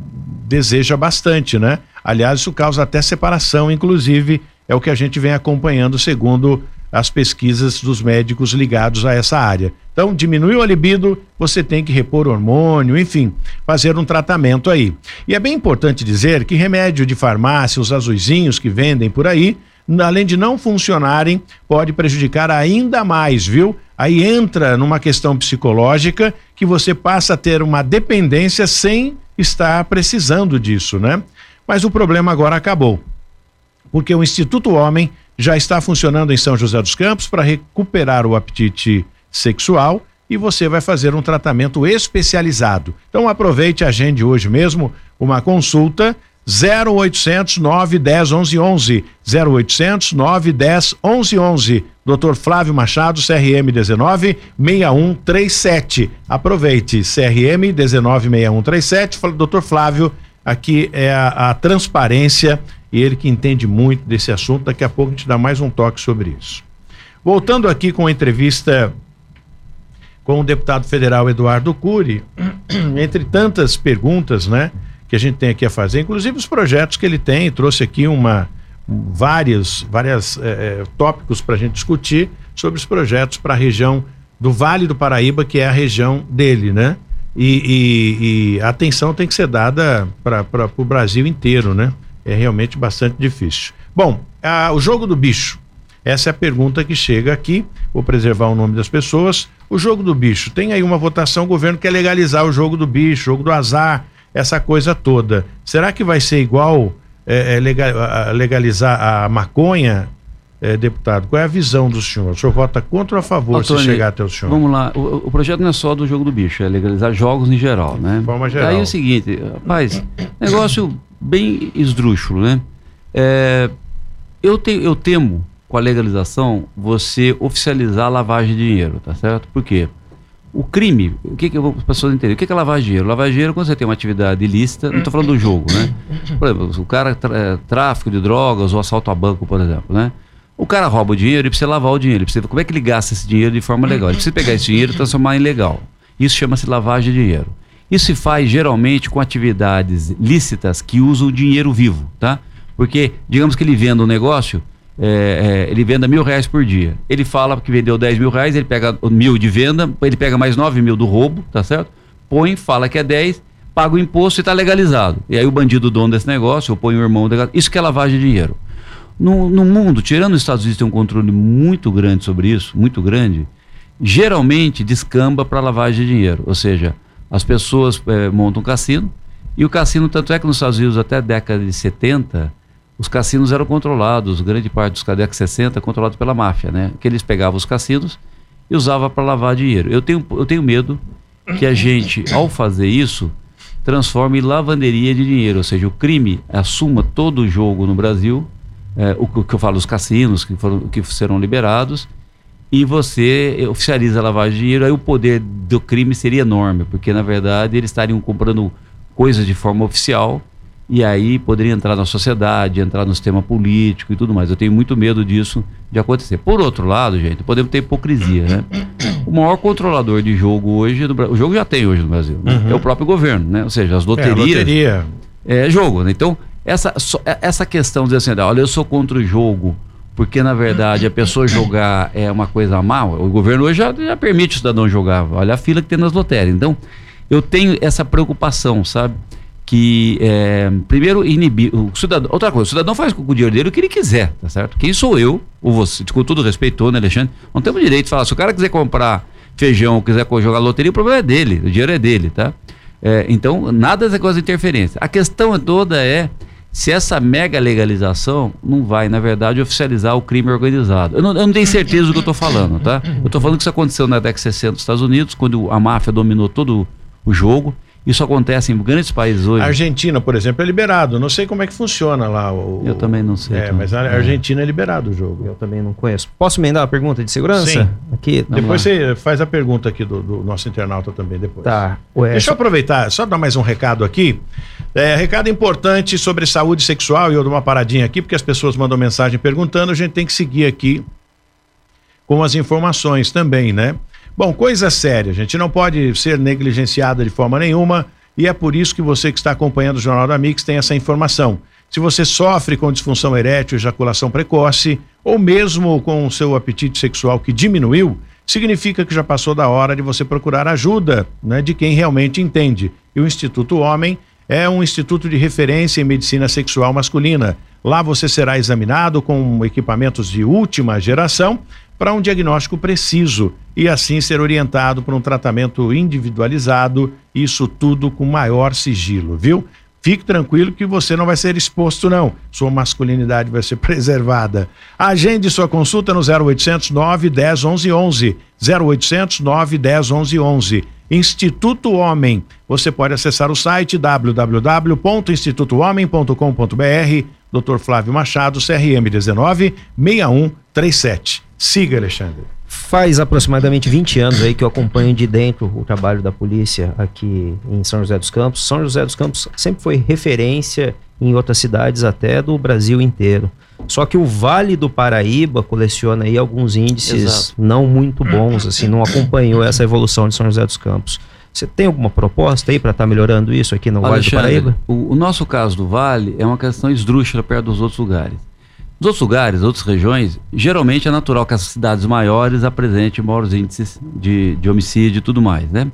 deseja bastante, né? Aliás, isso causa até separação, inclusive, é o que a gente vem acompanhando segundo as pesquisas dos médicos ligados a essa área. Então, diminuiu a libido, você tem que repor hormônio, enfim, fazer um tratamento aí. E é bem importante dizer que remédio de farmácia, os azuizinhos que vendem por aí, além de não funcionarem, pode prejudicar ainda mais, viu? Aí entra numa questão psicológica que você passa a ter uma dependência sem estar precisando disso, né? Mas o problema agora acabou. Porque o Instituto Homem já está funcionando em São José dos Campos para recuperar o apetite sexual e você vai fazer um tratamento especializado. Então aproveite, agende hoje mesmo uma consulta 0800 910 1111 0800 910 1111 Dr. Flávio Machado, CRM 19 6137. Aproveite, CRM 19 6137. Dr. Flávio aqui é a, a, transparência e ele que entende muito desse assunto. Daqui a pouco a gente dá mais um toque sobre isso. Voltando aqui com a entrevista com o deputado federal Eduardo Cury, entre tantas perguntas, né, que a gente tem aqui a fazer, inclusive os projetos que ele tem, trouxe aqui uma vários várias é, tópicos para a gente discutir sobre os projetos para a região do Vale do Paraíba, que é a região dele, né? E, e, e atenção tem que ser dada para o Brasil inteiro, né? É realmente bastante difícil. Bom, a, o jogo do bicho. Essa é a pergunta que chega aqui. Vou preservar o nome das pessoas. O jogo do bicho. Tem aí uma votação, o governo quer legalizar o jogo do bicho, jogo do azar, essa coisa toda. Será que vai ser igual é, é, legal, legalizar a maconha é, deputado, qual é a visão do senhor? O senhor vota contra ou a favor Antônio, se chegar até o senhor? Vamos lá, o, o, projeto não é só do jogo do bicho, é legalizar jogos em geral, né? De forma geral. Aí é o seguinte, rapaz, negócio bem esdrúxulo, né? É, eu, te, eu temo, com a legalização, você oficializar a lavagem de dinheiro, tá certo? Por quê? O crime, o que, que eu vou as pessoas entenderem? O que, que é lavagem de dinheiro? Lavagem de dinheiro é quando você tem uma atividade ilícita, não estou falando do jogo, né? Por exemplo, o cara é, tráfico de drogas ou assalto a banco, por exemplo, né? O cara rouba o dinheiro e precisa lavar o dinheiro. Ele precisa, como é que ele gasta esse dinheiro de forma legal? Ele precisa pegar esse dinheiro e transformar em legal. Isso chama-se lavagem de dinheiro. Isso se faz geralmente com atividades lícitas que usam o dinheiro vivo, tá? Porque, digamos que ele venda um negócio, é, é, ele venda mil reais por dia. Ele fala que vendeu 10 mil reais, ele pega mil de venda, ele pega mais 9 mil do roubo, tá certo? Põe, fala que é 10, paga o imposto e está legalizado. E aí o bandido dono desse negócio, ou põe o irmão, isso que é lavagem de dinheiro. No, no mundo, tirando os Estados Unidos, tem um controle muito grande sobre isso, muito grande, geralmente descamba para lavagem de dinheiro. Ou seja, as pessoas é, montam um cassino, e o cassino, tanto é que nos Estados Unidos, até a década de 70, os cassinos eram controlados, grande parte dos década de 60 controlados pela máfia, né? Que eles pegavam os cassinos e usavam para lavar dinheiro. Eu tenho, eu tenho medo que a gente, ao fazer isso, transforme lavanderia de dinheiro, ou seja, o crime assuma todo o jogo no Brasil é, o, o, que eu falo, os cassinos que, foram, que serão liberados, e você oficializa a lavagem de dinheiro, aí o poder do crime seria enorme, porque na verdade eles estariam comprando coisas de forma oficial e aí poderia entrar na sociedade, entrar no sistema político e tudo mais. Eu tenho muito medo disso de acontecer. Por outro lado, gente, podemos ter hipocrisia, né? O maior controlador de jogo hoje, o jogo já tem hoje no Brasil, né? uhum. é o próprio governo, né? Ou seja, as loterias. É, loteria. é jogo, né? Então, essa, é, essa questão de assim, olha, eu sou contra o jogo, porque na verdade a pessoa jogar é uma coisa mal. O governo hoje já, já permite o cidadão jogar. Olha a fila que tem nas lotéricas. Então, eu tenho essa preocupação, sabe? Que, é, primeiro, inibir. O cidadão, outra coisa, o cidadão faz com o dinheiro dele o que ele quiser, tá certo? Quem sou eu, ou você, com todo respeito, né, Alexandre? Não temos direito de falar. Se o cara quiser comprar feijão, quiser jogar loteria, o problema é dele, o dinheiro é dele, tá? É, então, nada dessa coisa de interferência. A questão toda é se essa mega legalização não vai, na verdade, oficializar o crime organizado. Eu não, eu não tenho certeza do que eu estou falando, tá? Eu estou falando que isso aconteceu na década de 60 nos Estados Unidos, quando a máfia dominou todo o jogo. Isso acontece em grandes países hoje. A Argentina, por exemplo, é liberado. Não sei como é que funciona lá. O, eu também não sei. É, também. mas a Argentina é liberado o jogo. Eu também não conheço. Posso emendar a pergunta de segurança? Sim. Aqui, depois você faz a pergunta aqui do, do nosso internauta também depois. Tá. Ué, Deixa eu aproveitar, só dar mais um recado aqui. É, recado importante sobre saúde sexual, e eu dou uma paradinha aqui, porque as pessoas mandam mensagem perguntando, a gente tem que seguir aqui com as informações também, né? Bom, coisa séria, a gente não pode ser negligenciada de forma nenhuma e é por isso que você que está acompanhando o Jornal da Mix tem essa informação. Se você sofre com disfunção erétil, ejaculação precoce ou mesmo com o seu apetite sexual que diminuiu, significa que já passou da hora de você procurar ajuda né, de quem realmente entende. E o Instituto Homem é um instituto de referência em medicina sexual masculina. Lá você será examinado com equipamentos de última geração para um diagnóstico preciso e assim ser orientado para um tratamento individualizado, isso tudo com maior sigilo, viu? Fique tranquilo que você não vai ser exposto, não. Sua masculinidade vai ser preservada. Agende sua consulta no 0800 910 11 11. 0800 910 11 11. Instituto Homem. Você pode acessar o site www.institutohomem.com.br. Dr. Flávio Machado, CRM 19 6137. Siga, Alexandre. Faz aproximadamente 20 anos aí que eu acompanho de dentro o trabalho da polícia aqui em São José dos Campos. São José dos Campos sempre foi referência em outras cidades até do Brasil inteiro. Só que o Vale do Paraíba coleciona aí alguns índices Exato. não muito bons, assim, não acompanhou essa evolução de São José dos Campos. Você tem alguma proposta aí para estar tá melhorando isso aqui no Alexandre, Vale do Paraíba? O, o, nosso caso do Vale é uma questão esdrúxula perto dos outros lugares. Nos outros lugares, outras regiões, geralmente é natural que as cidades maiores apresentem maiores índices de, de homicídio e tudo mais, né?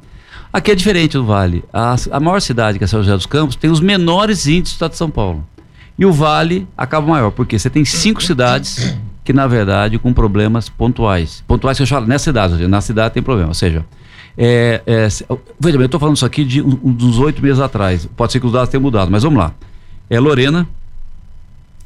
Aqui é diferente do Vale. A, a maior cidade, que é São José dos Campos, tem os menores índices do estado de São Paulo. E o Vale acaba maior, porque você tem cinco cidades que, na verdade, com problemas pontuais. Pontuais que eu falo, nessa cidade, na cidade tem problema. Ou seja, é, é, veja bem, eu estou falando isso aqui de um, uns oito meses atrás. Pode ser que os dados tenham mudado, mas vamos lá. É Lorena,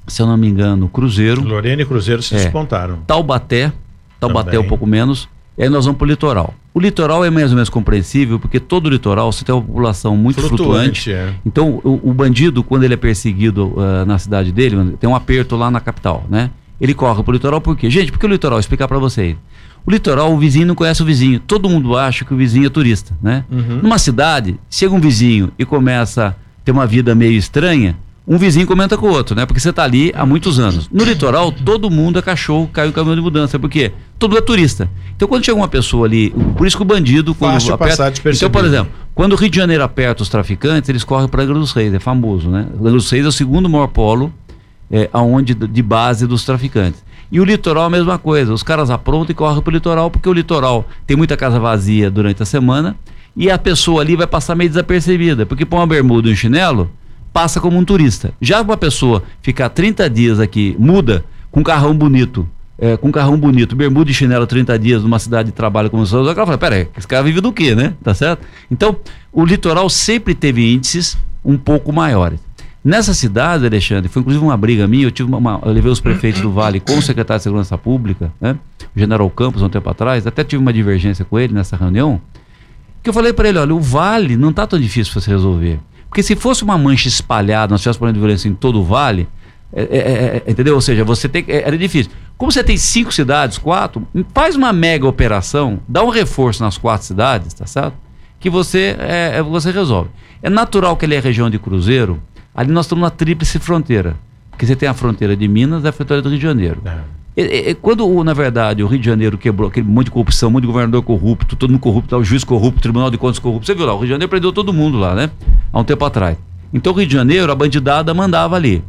se eu não me engano, Cruzeiro. Lorena e Cruzeiro se é, despontaram. Taubaté, Taubaté um pouco menos. E aí nós vamos para o litoral. O litoral é mais ou menos compreensível, porque todo o litoral você tem uma população muito flutuante. flutuante. É. Então, o, o, bandido, quando ele é perseguido uh, na cidade dele, tem um aperto lá na capital, né? Ele corre para o litoral por quê? Gente, por que o litoral? Vou explicar para vocês. O litoral, o vizinho não conhece o vizinho. Todo mundo acha que o vizinho é turista, né? Uhum. Numa cidade, chega um vizinho e começa a ter uma vida meio estranha, um vizinho comenta com o outro, né? Porque você está ali há muitos anos. No litoral, todo mundo é cachorro, caiu o caminhão de mudança, porque todo mundo é turista. Então, quando chega uma pessoa ali, por isso que o bandido, quando Fácil aperta, Então, por exemplo, quando o Rio de Janeiro aperta os traficantes, eles correm para Angra dos Reis, é famoso, né? Angra dos Reis é o segundo maior polo é, aonde, de base dos traficantes. E o litoral é a mesma coisa. Os caras aprontam e correm para o litoral, porque o litoral tem muita casa vazia durante a semana e a pessoa ali vai passar meio desapercebida. Porque põe uma bermuda e um chinelo, passa como um turista. Já uma pessoa ficar 30 dias aqui, muda, com um carrão bonito, é, com um carrão bonito, bermuda e chinelo 30 dias numa cidade de trabalho como São Paulo, ela fala, peraí, esse cara vive do quê, né? Tá certo? Então, o litoral sempre teve índices um pouco maiores. Nessa cidade, Alexandre, foi inclusive uma briga minha, eu tive uma, uma, eu levei os prefeitos do Vale com o secretário de Segurança Pública, né? O General Campos, um tempo atrás, até tive uma divergência com ele nessa reunião, que eu falei para ele, olha, o Vale não tá tão difícil para você resolver. Porque se fosse uma mancha espalhada, nós tivéssemos problema de violência em todo o vale, é, é, é, é entendeu? Ou seja, você tem é, era difícil. Como você tem cinco cidades, quatro, faz uma mega operação, dá um reforço nas quatro cidades, tá certo? Que você, você resolve. É natural que ele é região de Cruzeiro, ali nós estamos na tríplice fronteira. Porque você tem a fronteira de Minas e a fronteira do Rio de Janeiro. É, quando, na verdade, o Rio de Janeiro quebrou aquele monte de corrupção, de governador corrupto, todo mundo corrupto, o juiz corrupto, o Tribunal de Contas corrupto, você viu lá, o Rio de Janeiro prendeu todo mundo lá, né? Há um tempo atrás. Então o Rio de Janeiro, a bandidada mandava ali.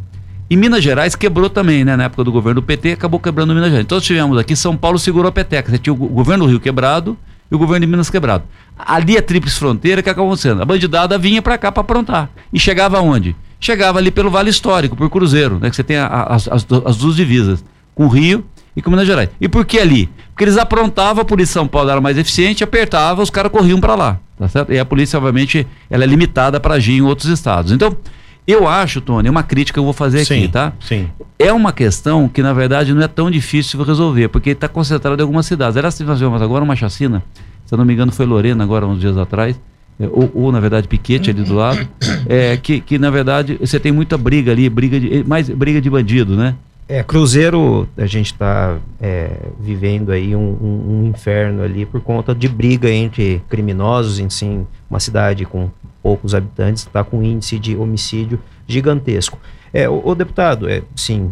E Minas Gerais quebrou também, né? Na época do governo do PT, acabou quebrando Minas Gerais. Então nós tivemos aqui, São Paulo segurou a peteca. Você tinha o governo do Rio quebrado e o governo de Minas quebrado. Ali é tríplice fronteira que acabou sendo. A bandidada vinha para cá para aprontar. E chegava aonde? Chegava ali pelo Vale Histórico, por Cruzeiro, né? Que você tem a, a, as, as duas divisas, com o Rio e com Minas Gerais. E por que ali? Porque eles aprontavam, a polícia de São Paulo era mais eficiente, apertava, os caras corriam para lá, tá certo? E a polícia, obviamente, ela é limitada para agir em outros estados. Então, Eu acho, Tony, uma crítica que eu vou fazer sim, aqui, tá? Sim. É uma questão que, na verdade, não é tão difícil de resolver, porque está concentrado em algumas cidades. Era assim, nós tivemos agora uma chacina, se eu não me engano, foi Lorena, agora, uns dias atrás, é, ou, ou, na verdade, Piquete ali do lado, é, que, que, na verdade, você tem muita briga ali, briga de, mais briga de bandido, né? É, Cruzeiro, a gente está é, vivendo aí um, um, um, inferno ali por conta de briga entre criminosos em si, uma cidade com poucos habitantes, está com um índice de homicídio gigantesco. É, o, o deputado, é, sim,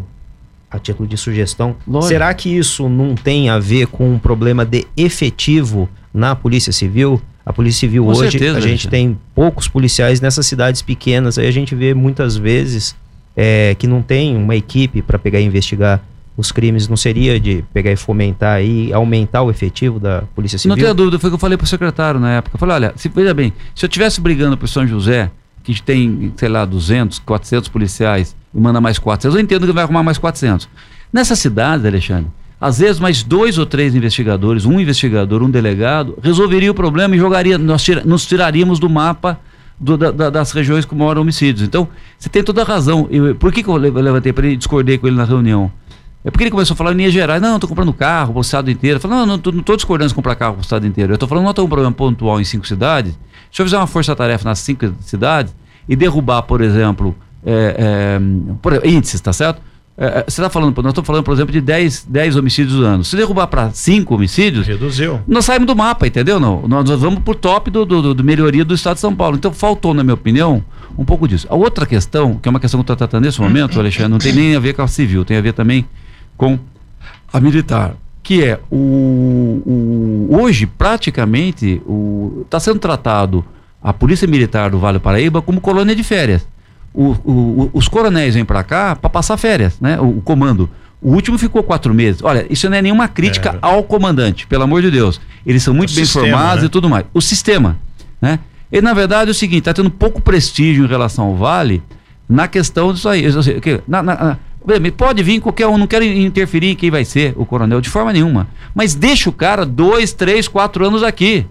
a título de sugestão, Lógico. será que isso não tem a ver com um problema de efetivo na Polícia Civil? A Polícia Civil com hoje, certeza, a gente tem poucos policiais nessas cidades pequenas, aí a gente vê muitas vezes é, que não tem uma equipe para pegar e investigar os crimes, não seria de pegar e fomentar e aumentar o efetivo da Polícia Civil? Não tenho dúvida, foi o que eu falei para o secretário na época. Eu falei, olha, se, veja bem, se eu estivesse brigando por São José, que tem, sei lá, 200, 400 policiais, e manda mais 400, eu entendo que vai arrumar mais 400. Nessa cidade, Alexandre, às vezes mais dois ou três investigadores, um investigador, um delegado, resolveria o problema e jogaria, nós tira, nos tiraríamos do mapa do, da, das regiões com maior homicídios. Então, você tem toda a razão. Eu, por que, que eu levantei para ele discordei com ele na reunião? É porque ele começou a falar em linhas gerais. Não, estou comprando carro para o estado inteiro. Eu falei, não, não estou discordando de comprar carro para o estado inteiro. Eu estou falando, não tem um problema pontual em cinco cidades. Se eu fizer uma força-tarefa nas cinco cidades e derrubar, por exemplo, é, é, por, índices, tá certo? É, é, você está falando, nós estamos falando, por exemplo, de 10, 10 homicídios ano. Se derrubar para 5 homicídios, reduziu. Nós saímos do mapa, entendeu? Não, nós vamos para o top do, do, do, melhoria do estado de São Paulo. Então faltou, na minha opinião, um pouco disso. A outra questão, que é uma questão que eu estou tratando nesse momento, Alexandre, não tem nem a ver com a civil, tem a ver também com a militar. Que é o, o hoje, praticamente, está sendo tratado a Polícia Militar do Vale do Paraíba como colônia de férias o, o, os coronéis vêm para cá para passar férias, né? O, o, comando. O último ficou quatro meses. Olha, isso não é nenhuma crítica é. ao comandante, pelo amor de Deus. Eles são muito bem sistema, formados né? e tudo mais. O sistema, né? E na verdade é o seguinte, está tendo pouco prestígio em relação ao Vale na questão disso aí. Na, na, na, pode vir qualquer um, não quero interferir em quem vai ser o coronel de forma nenhuma. Mas deixa o cara dois, três, quatro anos aqui.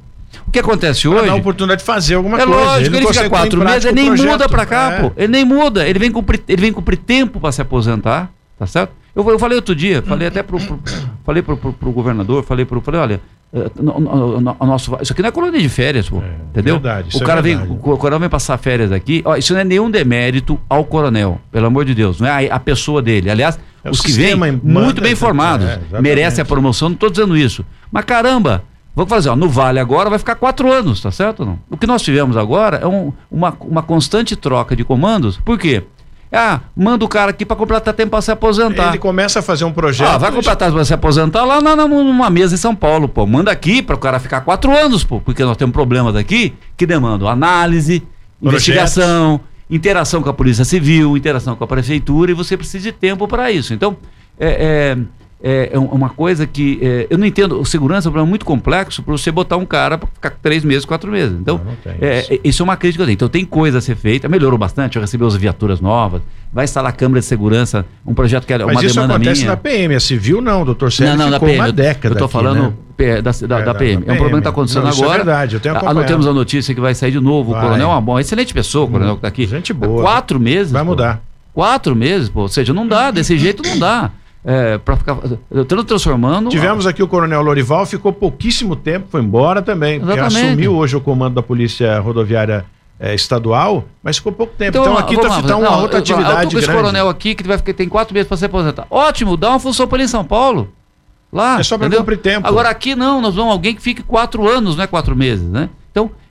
O que acontece hoje? Dar a oportunidade de fazer alguma é coisa. É lógico, ele, ele fica quatro meses, ele nem projeto, muda pra cá, é. pô. Ele nem muda. Ele vem cumprir, ele vem cumprir tempo para se aposentar, tá certo? Eu, eu falei outro dia, falei até pro, pro falei pro, pro, pro, governador, falei pro, falei, olha, eh, no, nosso, isso aqui não é colônia de férias, pô, é, entendeu? Verdade, o cara é vem, o, o, coronel vem passar férias aqui, ó, isso não é nenhum demérito ao coronel, pelo amor de Deus, não é a, a pessoa dele. Aliás, é os que vêm muito bem formados, é, merecem a promoção, não estou dizendo isso. Mas caramba, Vamos fazer, ó, no Vale agora vai ficar quatro anos, tá certo? Não? O que nós tivemos agora é um, uma, uma constante troca de comandos. Por quê? Ah, manda o cara aqui para completar tempo para se aposentar. Ele começa a fazer um projeto. Ah, vai completar para se aposentar lá na, numa mesa em São Paulo, pô. Manda aqui para o cara ficar quatro anos, pô, porque nós temos problemas aqui que demandam análise, Projetos. investigação, interação com a Polícia Civil, interação com a Prefeitura e você precisa de tempo para isso. Então, é, é é, é uma coisa que é, eu não entendo. Segurança é um problema muito complexo para você botar um cara para ficar três meses, quatro meses. Então, não, não é, isso. É, isso. é uma crítica. Então, tem coisa a ser feita. Melhorou bastante. Eu recebi as viaturas novas. Vai instalar câmera de segurança. Um projeto que é uma Mas isso demanda acontece minha. na PM. A civil não, doutor Sérgio. Não, não, ficou PM, uma década. Eu estou falando né? da, da, é, da, PM. É um problema que está acontecendo não, agora. é verdade. Eu tenho. Anotemos a notícia que vai sair de novo. Vai. O coronel é uma boa, excelente pessoa, o coronel que está aqui. Gente boa. Quatro meses. Vai mudar. Quatro meses, pô. Ou seja, não dá. Desse jeito não dá é, para ficar transformando. Tivemos aqui o Coronel Lorival, ficou pouquíssimo tempo, foi embora também. Assumiu hoje o comando da Polícia Rodoviária é, estadual, mas ficou pouco tempo. Então, então aqui está tá uma outra atividade eu, eu, eu, grande. coronel aqui que vai ficar, tem quatro meses para se aposentar. Ótimo, dá uma função para ele em São Paulo. Lá. É só para cumprir tempo. Agora aqui não, nós vamos alguém que fique quatro anos, não é quatro meses, né?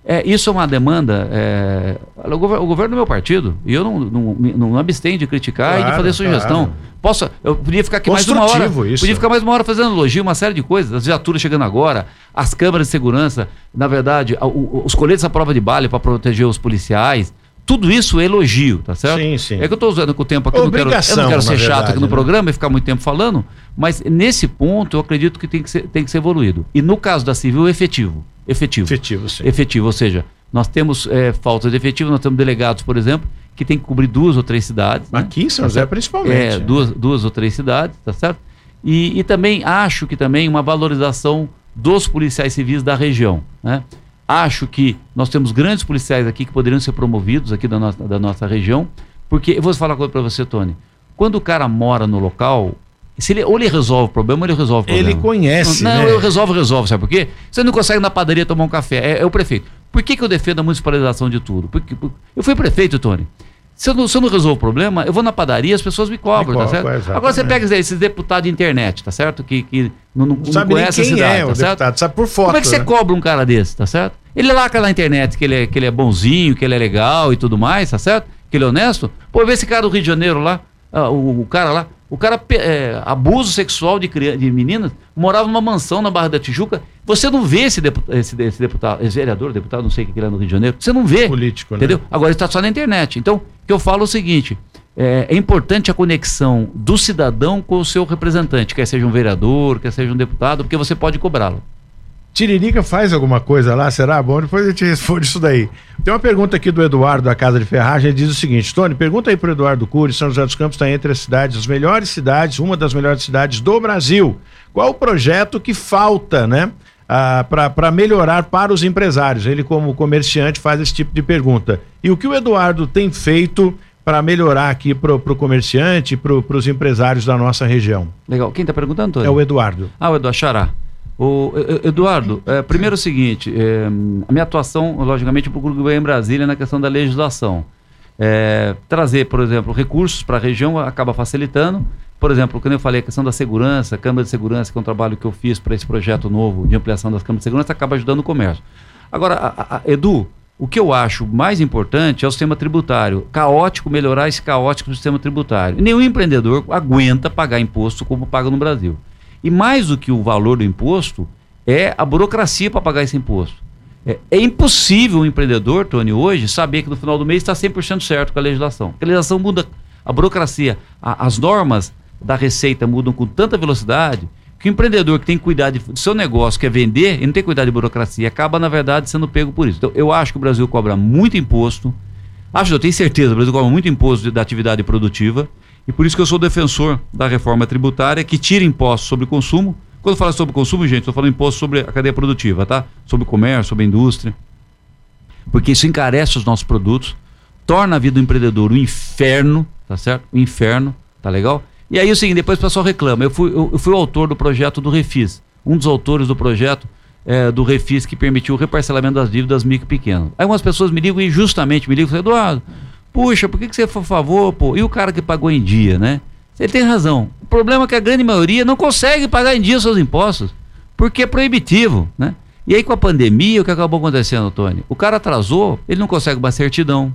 É, isso é uma demanda. É, o, governo, o, governo do meu partido, e eu não, não, não abstenho de criticar claro, e de fazer sugestão. Claro. Posso, eu podia ficar aqui mais uma hora. Isso. Podia ficar mais uma hora fazendo elogio, uma série de coisas. As viaturas chegando agora, as câmeras de segurança, na verdade, o, os coletes à prova de bala para proteger os policiais. Tudo isso é elogio, tá certo? Sim, sim. É que eu estou usando com o tempo aqui, eu não quero, eu não quero ser chato verdade, aqui no né? programa e ficar muito tempo falando, mas nesse ponto eu acredito que tem que ser, tem que ser evoluído. E no caso da civil, efetivo. Efetivo. Efetivo, sim. Efetivo, ou seja, nós temos é, falta de efetivo, nós temos delegados, por exemplo, que tem que cobrir duas ou três cidades. Né? Aqui em São tá José, principalmente. É, duas, duas ou três cidades, tá certo? E, e também acho que também uma valorização dos policiais civis da região, né? Acho que nós temos grandes policiais aqui que poderiam ser promovidos aqui da nossa, da nossa região Porque eu vou falar uma coisa para você, Tony. Quando o cara mora no local, se ele, ou ele resolve o problema, ou ele resolve o problema. Ele conhece, Não, né? eu resolvo, resolve, sabe por quê? Você não consegue na padaria tomar um café, é, é o prefeito. Por que, que eu defendo a municipalização de tudo? Porque, por- eu fui prefeito, Tony. Se eu, não, se eu não resolvo o problema, eu vou na padaria, as pessoas me cobram, Me tá cobram, certo? exatamente. Agora você pega esses deputados de internet, tá certo? Que, que não, não, Não sabe conhece a quem cidade, é o tá certo? deputado, sabe por foto. Como é que você né? cobra um cara desse, tá certo? Ele lacra na internet que ele, é, que ele é bonzinho, que ele é legal e tudo mais, tá certo? Que ele é honesto. Pô, vê esse cara do Rio de Janeiro lá, ah, o, o cara lá, o cara, é, abuso sexual de, de meninas, morava numa mansão na Barra da Tijuca. Você não vê esse, depu- esse, esse deputado, esse vereador, deputado, não sei o que ele é no Rio de Janeiro. Você não vê. Político, né? Entendeu? Agora está só na internet. Então, o que eu falo é o seguinte: é, é importante a conexão do cidadão com o seu representante, quer seja um vereador, quer seja um deputado, porque você pode cobrá-lo. Tiririca faz alguma coisa lá, será? Bom, depois a gente responde isso daí. Tem uma pergunta aqui do Eduardo da Casa de Ferragem, ele diz o seguinte, Tony, pergunta aí pro Eduardo Cury, São José dos Campos está entre as cidades, as melhores cidades, uma das melhores cidades do Brasil. Qual o projeto que falta, né? Ah, para melhorar para os empresários. Ele, como comerciante, faz esse tipo de pergunta. E o que o Eduardo tem feito para melhorar aqui para o comerciante e para os empresários da nossa região? Legal. Quem está perguntando, Antônio? É o Eduardo. Ah, o Eduardo Xará. O, Eduardo, é, primeiro é o seguinte, é, a minha atuação, logicamente, eu procuro ganhar em Brasília na questão da legislação. É, trazer, por exemplo, recursos para a região acaba facilitando. Por exemplo, quando eu falei a questão da segurança, Câmara de Segurança, que é um trabalho que eu fiz para esse projeto novo de ampliação das câmaras de segurança, acaba ajudando o comércio. Agora, a- a- Edu, o que eu acho mais importante é o sistema tributário. Caótico, melhorar esse caótico do sistema tributário. Nenhum empreendedor aguenta pagar imposto como paga no Brasil. E mais do que o valor do imposto, é a burocracia para pagar esse imposto. É, é impossível um empreendedor, Tony, hoje, saber que no final do mês está 100% certo com a legislação. Porque a legislação muda, a burocracia, a- as normas da receita mudam com tanta velocidade que o empreendedor que tem que cuidar de- do seu negócio, quer vender, ele não tem que cuidar de burocracia, acaba, na verdade, sendo pego por isso. Então, eu acho que o Brasil cobra muito imposto. Acho, eu tenho certeza, o Brasil cobra muito imposto da atividade produtiva. E por isso que eu sou defensor da reforma tributária que tira impostos sobre consumo. Quando eu falo sobre consumo, gente, estou falando imposto sobre a cadeia produtiva, tá? Sobre o comércio, sobre a indústria. Porque isso encarece os nossos produtos, torna a vida do empreendedor um inferno, tá certo? Um inferno, tá legal? E aí é o seguinte, depois o pessoal reclama. Eu fui, eu, eu fui o autor do projeto do Refis, um dos autores do projeto eh, do Refis que permitiu o reparcelamento das dívidas micro e pequenas. Aí umas pessoas me ligam injustamente, me ligam Eduardo, puxa, por que, que você foi a favor, pô? E o cara que pagou em dia, né? Ele tem razão. O problema é que a grande maioria não consegue pagar em dia seus impostos, porque é proibitivo, né? E aí com a pandemia, o que acabou acontecendo, Tony? O cara atrasou, ele não consegue uma certidão,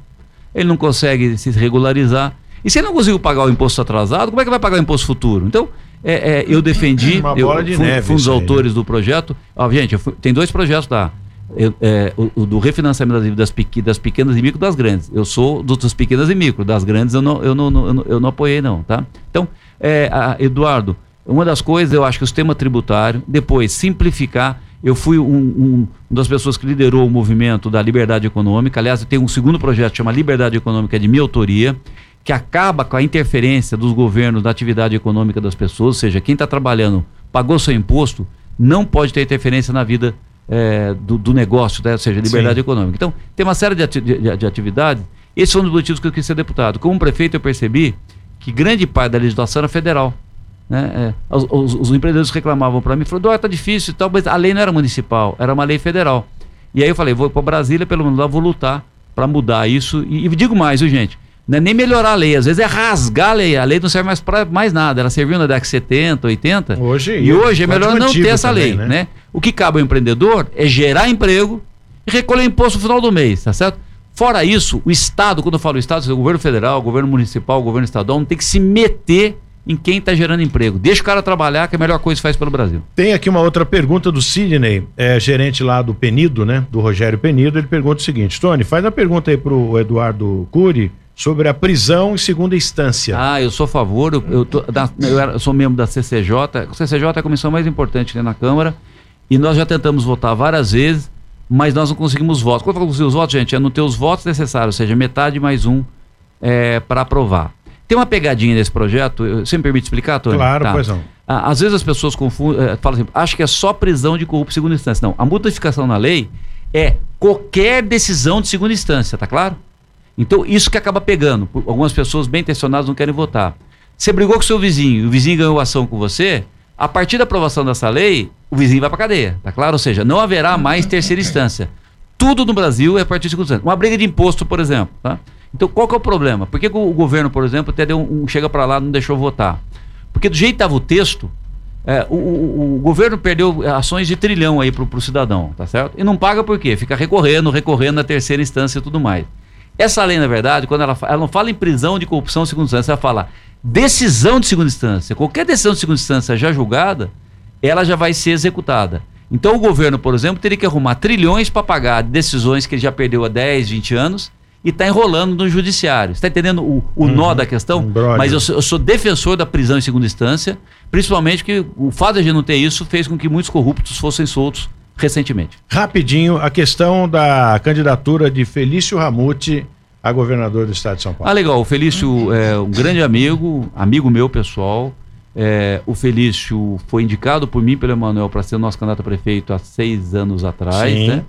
ele não consegue se regularizar. E se ele não conseguiu pagar o imposto atrasado, como é que vai pagar o imposto futuro? Então, é, é, eu defendi, Uma eu bola de fui, neve fui um dos isso aí, né? autores do projeto. Ó, gente, fui- tem dois projetos lá. Eu, é, o, o do refinanciamento das dívidas das pequenas e micro das grandes. Eu sou do- das pequenas e micro, das grandes eu não, eu não- eu não, eu não apoiei não, tá? Então, é, a- Eduardo, uma das coisas eu acho que o sistema tributário, depois simplificar, eu fui um, um- uma das pessoas que liderou o movimento da liberdade econômica, aliás, eu tenho um segundo projeto que chama Liberdade Econômica de minha autoria, que acaba com a interferência dos governos na atividade econômica das pessoas, ou seja, quem está trabalhando, pagou seu imposto, não pode ter interferência na vida eh, do, do negócio, né? ou seja, liberdade Sim. econômica. Então, tem uma série de, ati- de, de atividades. Esse foi um dos motivos que eu quis ser deputado. Como prefeito, eu percebi que grande parte da legislação era federal. Né? É, os, os- os empreendedores reclamavam para mim, falaram, "Dó, tá difícil e tal, mas a lei não era municipal, era uma lei federal. E aí eu falei, vou para Brasília, pelo menos lá vou lutar para mudar isso. E, e digo mais, viu, gente? Não é nem melhorar a lei, às vezes é rasgar a lei. A lei não serve mais para mais nada. Ela serviu na década de 70, 80. Hoje, e hoje é melhor não ter essa também, lei, né? né? O que cabe ao empreendedor é gerar emprego e recolher imposto no final do mês, tá certo? Fora isso, o Estado, quando eu falo Estado, é o governo federal, o governo municipal, o governo estadual, não tem que se meter em quem está gerando emprego. Deixa o cara trabalhar, que é a melhor coisa que faz pelo Brasil. Tem aqui uma outra pergunta do Sidney, é, gerente lá do Penido, né? Do Rogério Penido. Ele pergunta o seguinte: Tony, faz a pergunta aí pro Eduardo Cury sobre a prisão em segunda instância. Ah, eu sou a favor, eu, eu, tô- da- eu era- eu sou membro da CCJ. A CCJ é a comissão mais importante né, na Câmara. E nós já tentamos votar várias vezes, mas nós não conseguimos votos. Quando eu falo conseguir os votos, gente, é não ter os votos necessários, ou seja, metade mais um para aprovar. Tem uma pegadinha nesse projeto, você me permite explicar, Tony? claro, Tá. pois não. Ah, Às vezes as pessoas confundem, eh, falam assim, acho que é só prisão de corrupto em segunda instância. Não, a modificação na lei é qualquer decisão de segunda instância, tá claro? Então, isso que acaba pegando. Algumas pessoas bem intencionadas não querem votar. Você brigou com seu vizinho, o vizinho ganhou ação com você, a partir da aprovação dessa lei, o vizinho vai para cadeia, tá claro? Ou seja, não haverá mais terceira instância. Tudo no Brasil é a partir de segunda instância. Uma briga de imposto, por exemplo, tá? Então, qual que é o problema? Por que, que o governo, por exemplo, até deu um, chega para lá não deixou votar? Porque do jeito que estava o texto, é, o, o, o, governo perdeu ações de trilhão aí pro, pro cidadão, tá certo? E não paga por quê? Fica recorrendo, recorrendo na terceira instância e tudo mais. Essa lei, na verdade, quando ela, ela não fala em prisão de corrupção de segunda instância, ela fala decisão de segunda instância. Qualquer decisão de segunda instância já julgada, ela já vai ser executada. Então o governo, por exemplo, teria que arrumar trilhões para pagar decisões que ele já perdeu há 10, 20 anos e está enrolando no judiciário. Está entendendo o, o uhum, nó da questão? Um Mas eu sou, eu sou, defensor da prisão em segunda instância, principalmente que o fato de a gente não ter isso fez com que muitos corruptos fossem soltos recentemente. Rapidinho, a questão da candidatura de Felício Ramute a governador do estado de São Paulo. Ah, legal. O Felício é um grande amigo, amigo meu pessoal. É, o Felício foi indicado por mim pelo Emanuel para ser nosso candidato a prefeito há seis anos atrás. Sim. Né?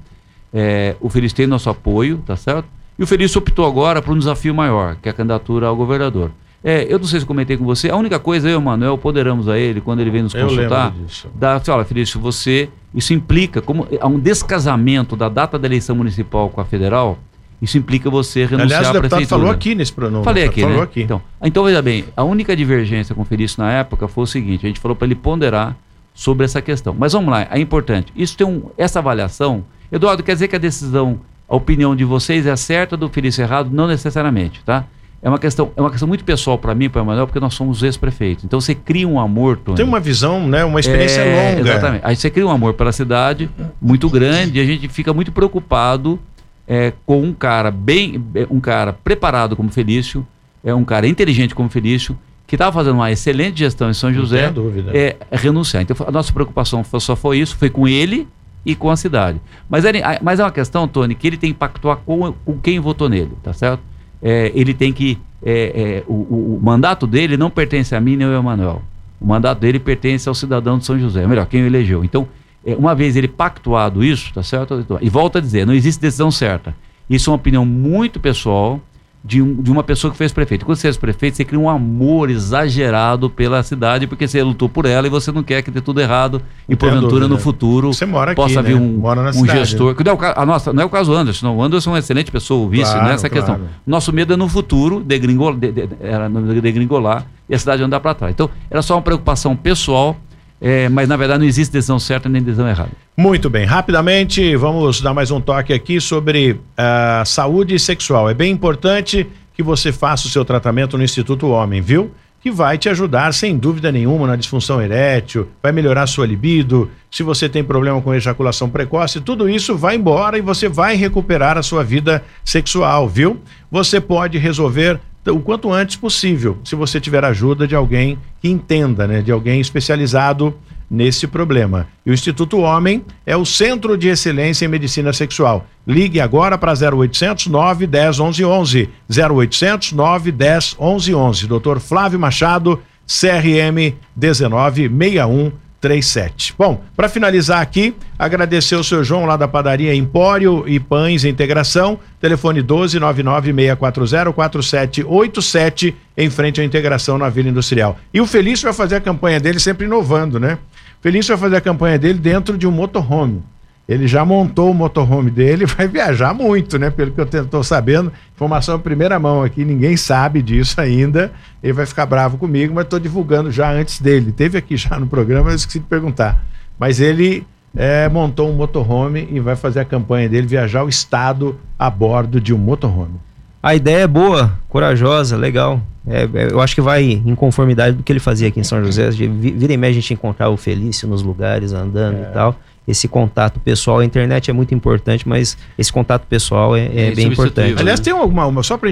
É, o Felício tem nosso apoio, tá certo? E o Felício optou agora por um desafio maior, que é a candidatura ao governador. É, eu não sei se comentei com você, a única coisa, eu e o Manuel poderamos a ele, quando ele vem nos consultar, dar, olha, Felício, você, isso implica, como há um descasamento da data da eleição municipal com a federal, isso implica você renunciar Aliás, o deputado falou aqui nesse programa. Falei aqui, falou né? aqui. Então, então, veja bem, a única divergência com o Felício na época foi o seguinte, a gente falou para ele ponderar sobre essa questão. Mas vamos lá, é importante. Isso tem um, essa avaliação, Eduardo, quer dizer que a decisão a opinião de vocês é certa, do Felício errado? Não necessariamente, tá? É uma questão, é uma questão muito pessoal para mim, para o Emanuel, porque nós somos ex-prefeitos. Então você cria um amor, Tony. Tem uma visão, né? Uma experiência é, longa. Exatamente. Aí você cria um amor pela cidade muito grande e a gente fica muito preocupado é, com um cara bem, um cara preparado como Felício, é um cara inteligente como Felício, que estava fazendo uma excelente gestão em São José, é, é renunciar. Então a nossa preocupação só foi isso, foi com ele e com a cidade. Mas, ele, mas é uma questão, Tony, que ele tem que pactuar com, com quem votou nele, tá certo? É, ele tem que. É, é, o, o, mandato dele não pertence a mim nem ao Emanuel. O mandato dele pertence ao cidadão de São José, melhor, quem o elegeu. Então, é, uma vez ele pactuado isso, tá certo? E volta a dizer, não existe decisão certa. Isso é uma opinião muito pessoal de, um, de uma pessoa que fez prefeito. Quando você fez prefeito, você cria um amor exagerado pela cidade, porque você lutou por ela e você não quer que dê tudo errado e porventura no futuro você mora aqui, possa né? vir um, um cidade, gestor. Né? Não, é o, a nossa, não é o caso do Anderson, não. O Anderson é uma excelente pessoa, o vice, claro, nessa claro. questão. Nosso medo é no futuro de, de, degringolar e a cidade andar para trás. Então, era só uma preocupação pessoal é, mas na verdade não existe decisão certa nem decisão errada. Muito bem, rapidamente vamos dar mais um toque aqui sobre a uh, saúde sexual. É bem importante que você faça o seu tratamento no Instituto Homem, viu? Que vai te ajudar sem dúvida nenhuma na disfunção erétil, vai melhorar sua libido. Se você tem problema com ejaculação precoce, tudo isso vai embora e você vai recuperar a sua vida sexual, viu? Você pode resolver o quanto antes possível, se você tiver ajuda de alguém que entenda, né, de alguém especializado nesse problema. E o Instituto Homem é o Centro de Excelência em Medicina Sexual. Ligue agora para 0800 910 1111. 0800 910 1111. Dr. Flávio Machado, CRM 1961 37. Bom, para finalizar aqui, agradecer o seu João lá da padaria Empório e Pães Integração, telefone 12996404787, em frente à integração na Vila Industrial. E o Felício vai fazer a campanha dele sempre inovando, né? Felício vai fazer a campanha dele dentro de um motorhome. Ele já montou o motorhome dele, vai viajar muito, né? Pelo que eu estou sabendo, informação primeira mão aqui, ninguém sabe disso ainda. Ele vai ficar bravo comigo, mas estou divulgando já antes dele. Teve aqui já no programa, eu esqueci de perguntar. Mas ele é, montou um motorhome e vai fazer a campanha dele viajar o estado a bordo de um motorhome. A ideia é boa, corajosa, legal. É, é, eu acho que vai em conformidade do que ele fazia aqui em São José. Vira e meia a gente encontrar o Felício nos lugares, andando é. e tal esse contato pessoal. A internet é muito importante, mas esse contato pessoal é, é, é bem importante. Aliás, tem alguma, uma, só para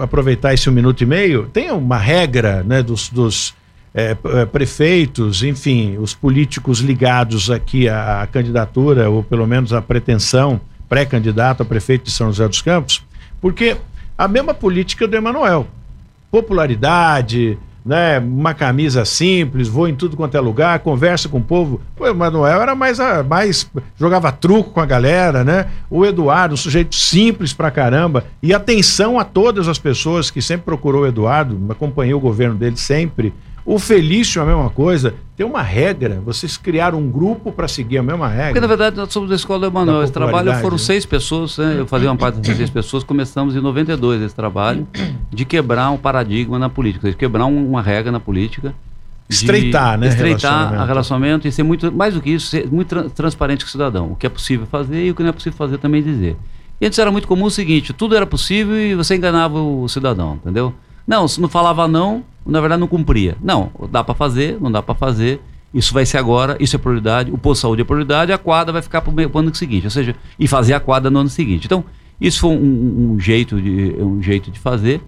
aproveitar esse um minuto e meio, tem uma regra né, dos, dos é, é, prefeitos, enfim, os políticos ligados aqui à, à candidatura, ou pelo menos à pretensão pré-candidato a prefeito de São José dos Campos, porque a mesma política do Emanuel. Popularidade, né? Uma camisa simples, vou em tudo quanto é lugar, conversa com o povo. O Manuel era mais, mais. jogava truco com a galera, né? O Eduardo, um sujeito simples pra caramba. E atenção a todas as pessoas que sempre procurou o Eduardo, acompanhei o governo dele sempre. O Felício, a mesma coisa. Tem uma regra, vocês criaram um grupo para seguir a mesma regra. Porque, na verdade, nós somos da Escola do Emanuel. Esse trabalho foram né? seis pessoas, né? eu fazia uma parte dessas seis pessoas. Começamos em 92 esse trabalho de quebrar um paradigma na política, de quebrar um- uma regra na política. de Estreitar, né, Estreitar relacionamento. a relacionamento e ser muito, mais do que isso, ser muito tran- transparente com o cidadão. O que é possível fazer e o que não é possível fazer também dizer. E antes era muito comum o seguinte: tudo era possível e você enganava o cidadão, entendeu? Não, se não falava não, na verdade não cumpria. Não, dá para fazer, não dá para fazer. Isso vai ser agora, isso é prioridade, o posto de saúde é prioridade, a quadra vai ficar para o ano seguinte, ou seja, e fazer a quadra no ano seguinte. Então, isso foi um, um- jeito de um jeito de fazer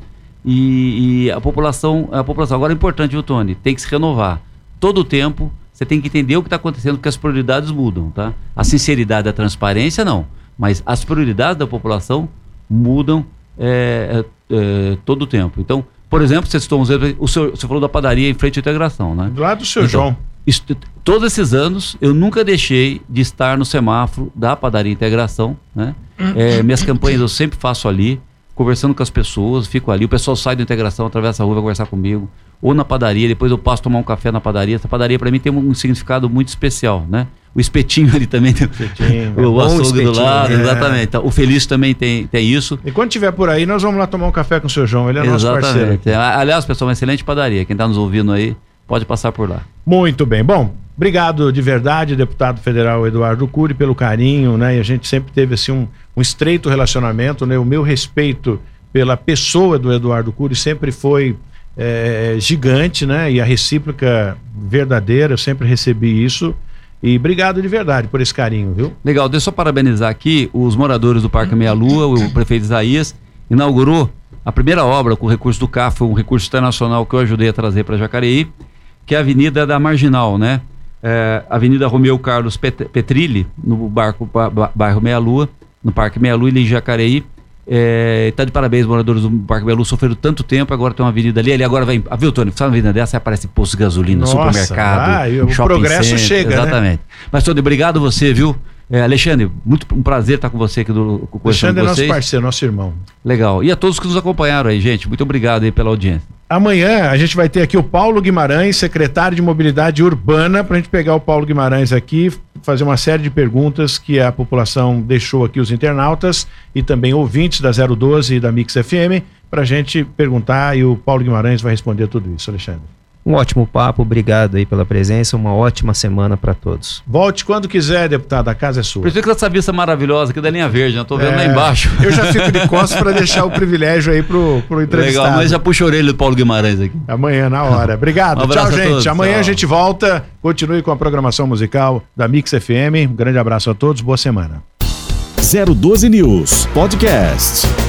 e, e a população, a população agora é importante, viu, Tony? Tem que se renovar. Todo o tempo você tem que entender o que está acontecendo, porque as prioridades mudam, tá? A sinceridade, a transparência, não. Mas as prioridades da população mudam é, é, é, todo o tempo. Então, por exemplo, vocês estão usando, o senhor, você falou da padaria em frente à integração, né? Do lado do seu Então, João. isso- todos esses anos eu nunca deixei de estar no semáforo da padaria Integração, né? É, minhas campanhas eu sempre faço ali, conversando com as pessoas, fico ali, o pessoal sai da Integração, atravessa a rua, vai conversar comigo, ou na padaria, depois eu passo tomar um café na padaria. Essa padaria para mim tem um, um significado muito especial, né? O espetinho ali também tem Espetinho, o, é açougue do lado, né? exatamente. Então, o Feliz também tem, tem isso. E quando tiver por aí, nós vamos lá tomar um café com o seu João. Ele é nosso parceiro. Exatamente. É, Aliás, pessoal, uma excelente padaria. Quem está nos ouvindo aí, pode passar por lá. Muito bem. Bom, obrigado de verdade, deputado federal Eduardo Cury, pelo carinho, né? E a gente sempre teve assim um, um estreito relacionamento, né? O meu respeito pela pessoa do Eduardo Cury sempre foi é, gigante, né? E a recíproca verdadeira, eu sempre recebi isso. E obrigado de verdade por esse carinho, viu? Legal, deixa eu só parabenizar aqui os moradores do Parque Meia Lua, o prefeito Isaías inaugurou a primeira obra com recurso do CAF, um recurso internacional que eu ajudei a trazer para Jacareí, que é a Avenida da Marginal, né? É, Avenida Romeu Carlos Pet- Petrilli, no barco, ba- ba- bairro Meia Lua, no Parque Meia Lua, ali em Jacareí. É, tá de parabéns, moradores do Parque Lua, sofreram tanto tempo, agora tem uma avenida ali, ali agora vai, ah, viu Tony, sabe uma avenida dessa, aparece posto de gasolina, Nossa, supermercado, vai, o progresso center, chega, né? Exatamente. Mas, Tony, obrigado você, viu? É, Alexandre, muito um prazer estar com você aqui do conversando Alexandre é com nosso parceiro, nosso irmão. Legal. E a todos que nos acompanharam aí, gente. Muito obrigado aí pela audiência. Amanhã a gente vai ter aqui o Paulo Guimarães, secretário de Mobilidade Urbana, para a gente pegar o Paulo Guimarães aqui, fazer uma série de perguntas que a população deixou aqui, os internautas e também ouvintes da 012 e da Mix FM, para a gente perguntar e o Paulo Guimarães vai responder tudo isso, Alexandre. Um ótimo papo, obrigado aí pela presença, uma ótima semana para todos. Volte quando quiser, deputado, a casa é sua. Prefiro que essa vista maravilhosa aqui da linha verde, eu tô vendo lá É, embaixo. Eu já fico de costas para deixar o privilégio aí pro, pro entrevistado. Legal, mas já puxa a orelha do Paulo Guimarães aqui. Amanhã, na hora. Obrigado. Um Tchau, gente. todos. Amanhã Tchau. a gente volta. Continue com a programação musical da Mix FM. Um grande abraço a todos. Boa semana. 012 News Podcast.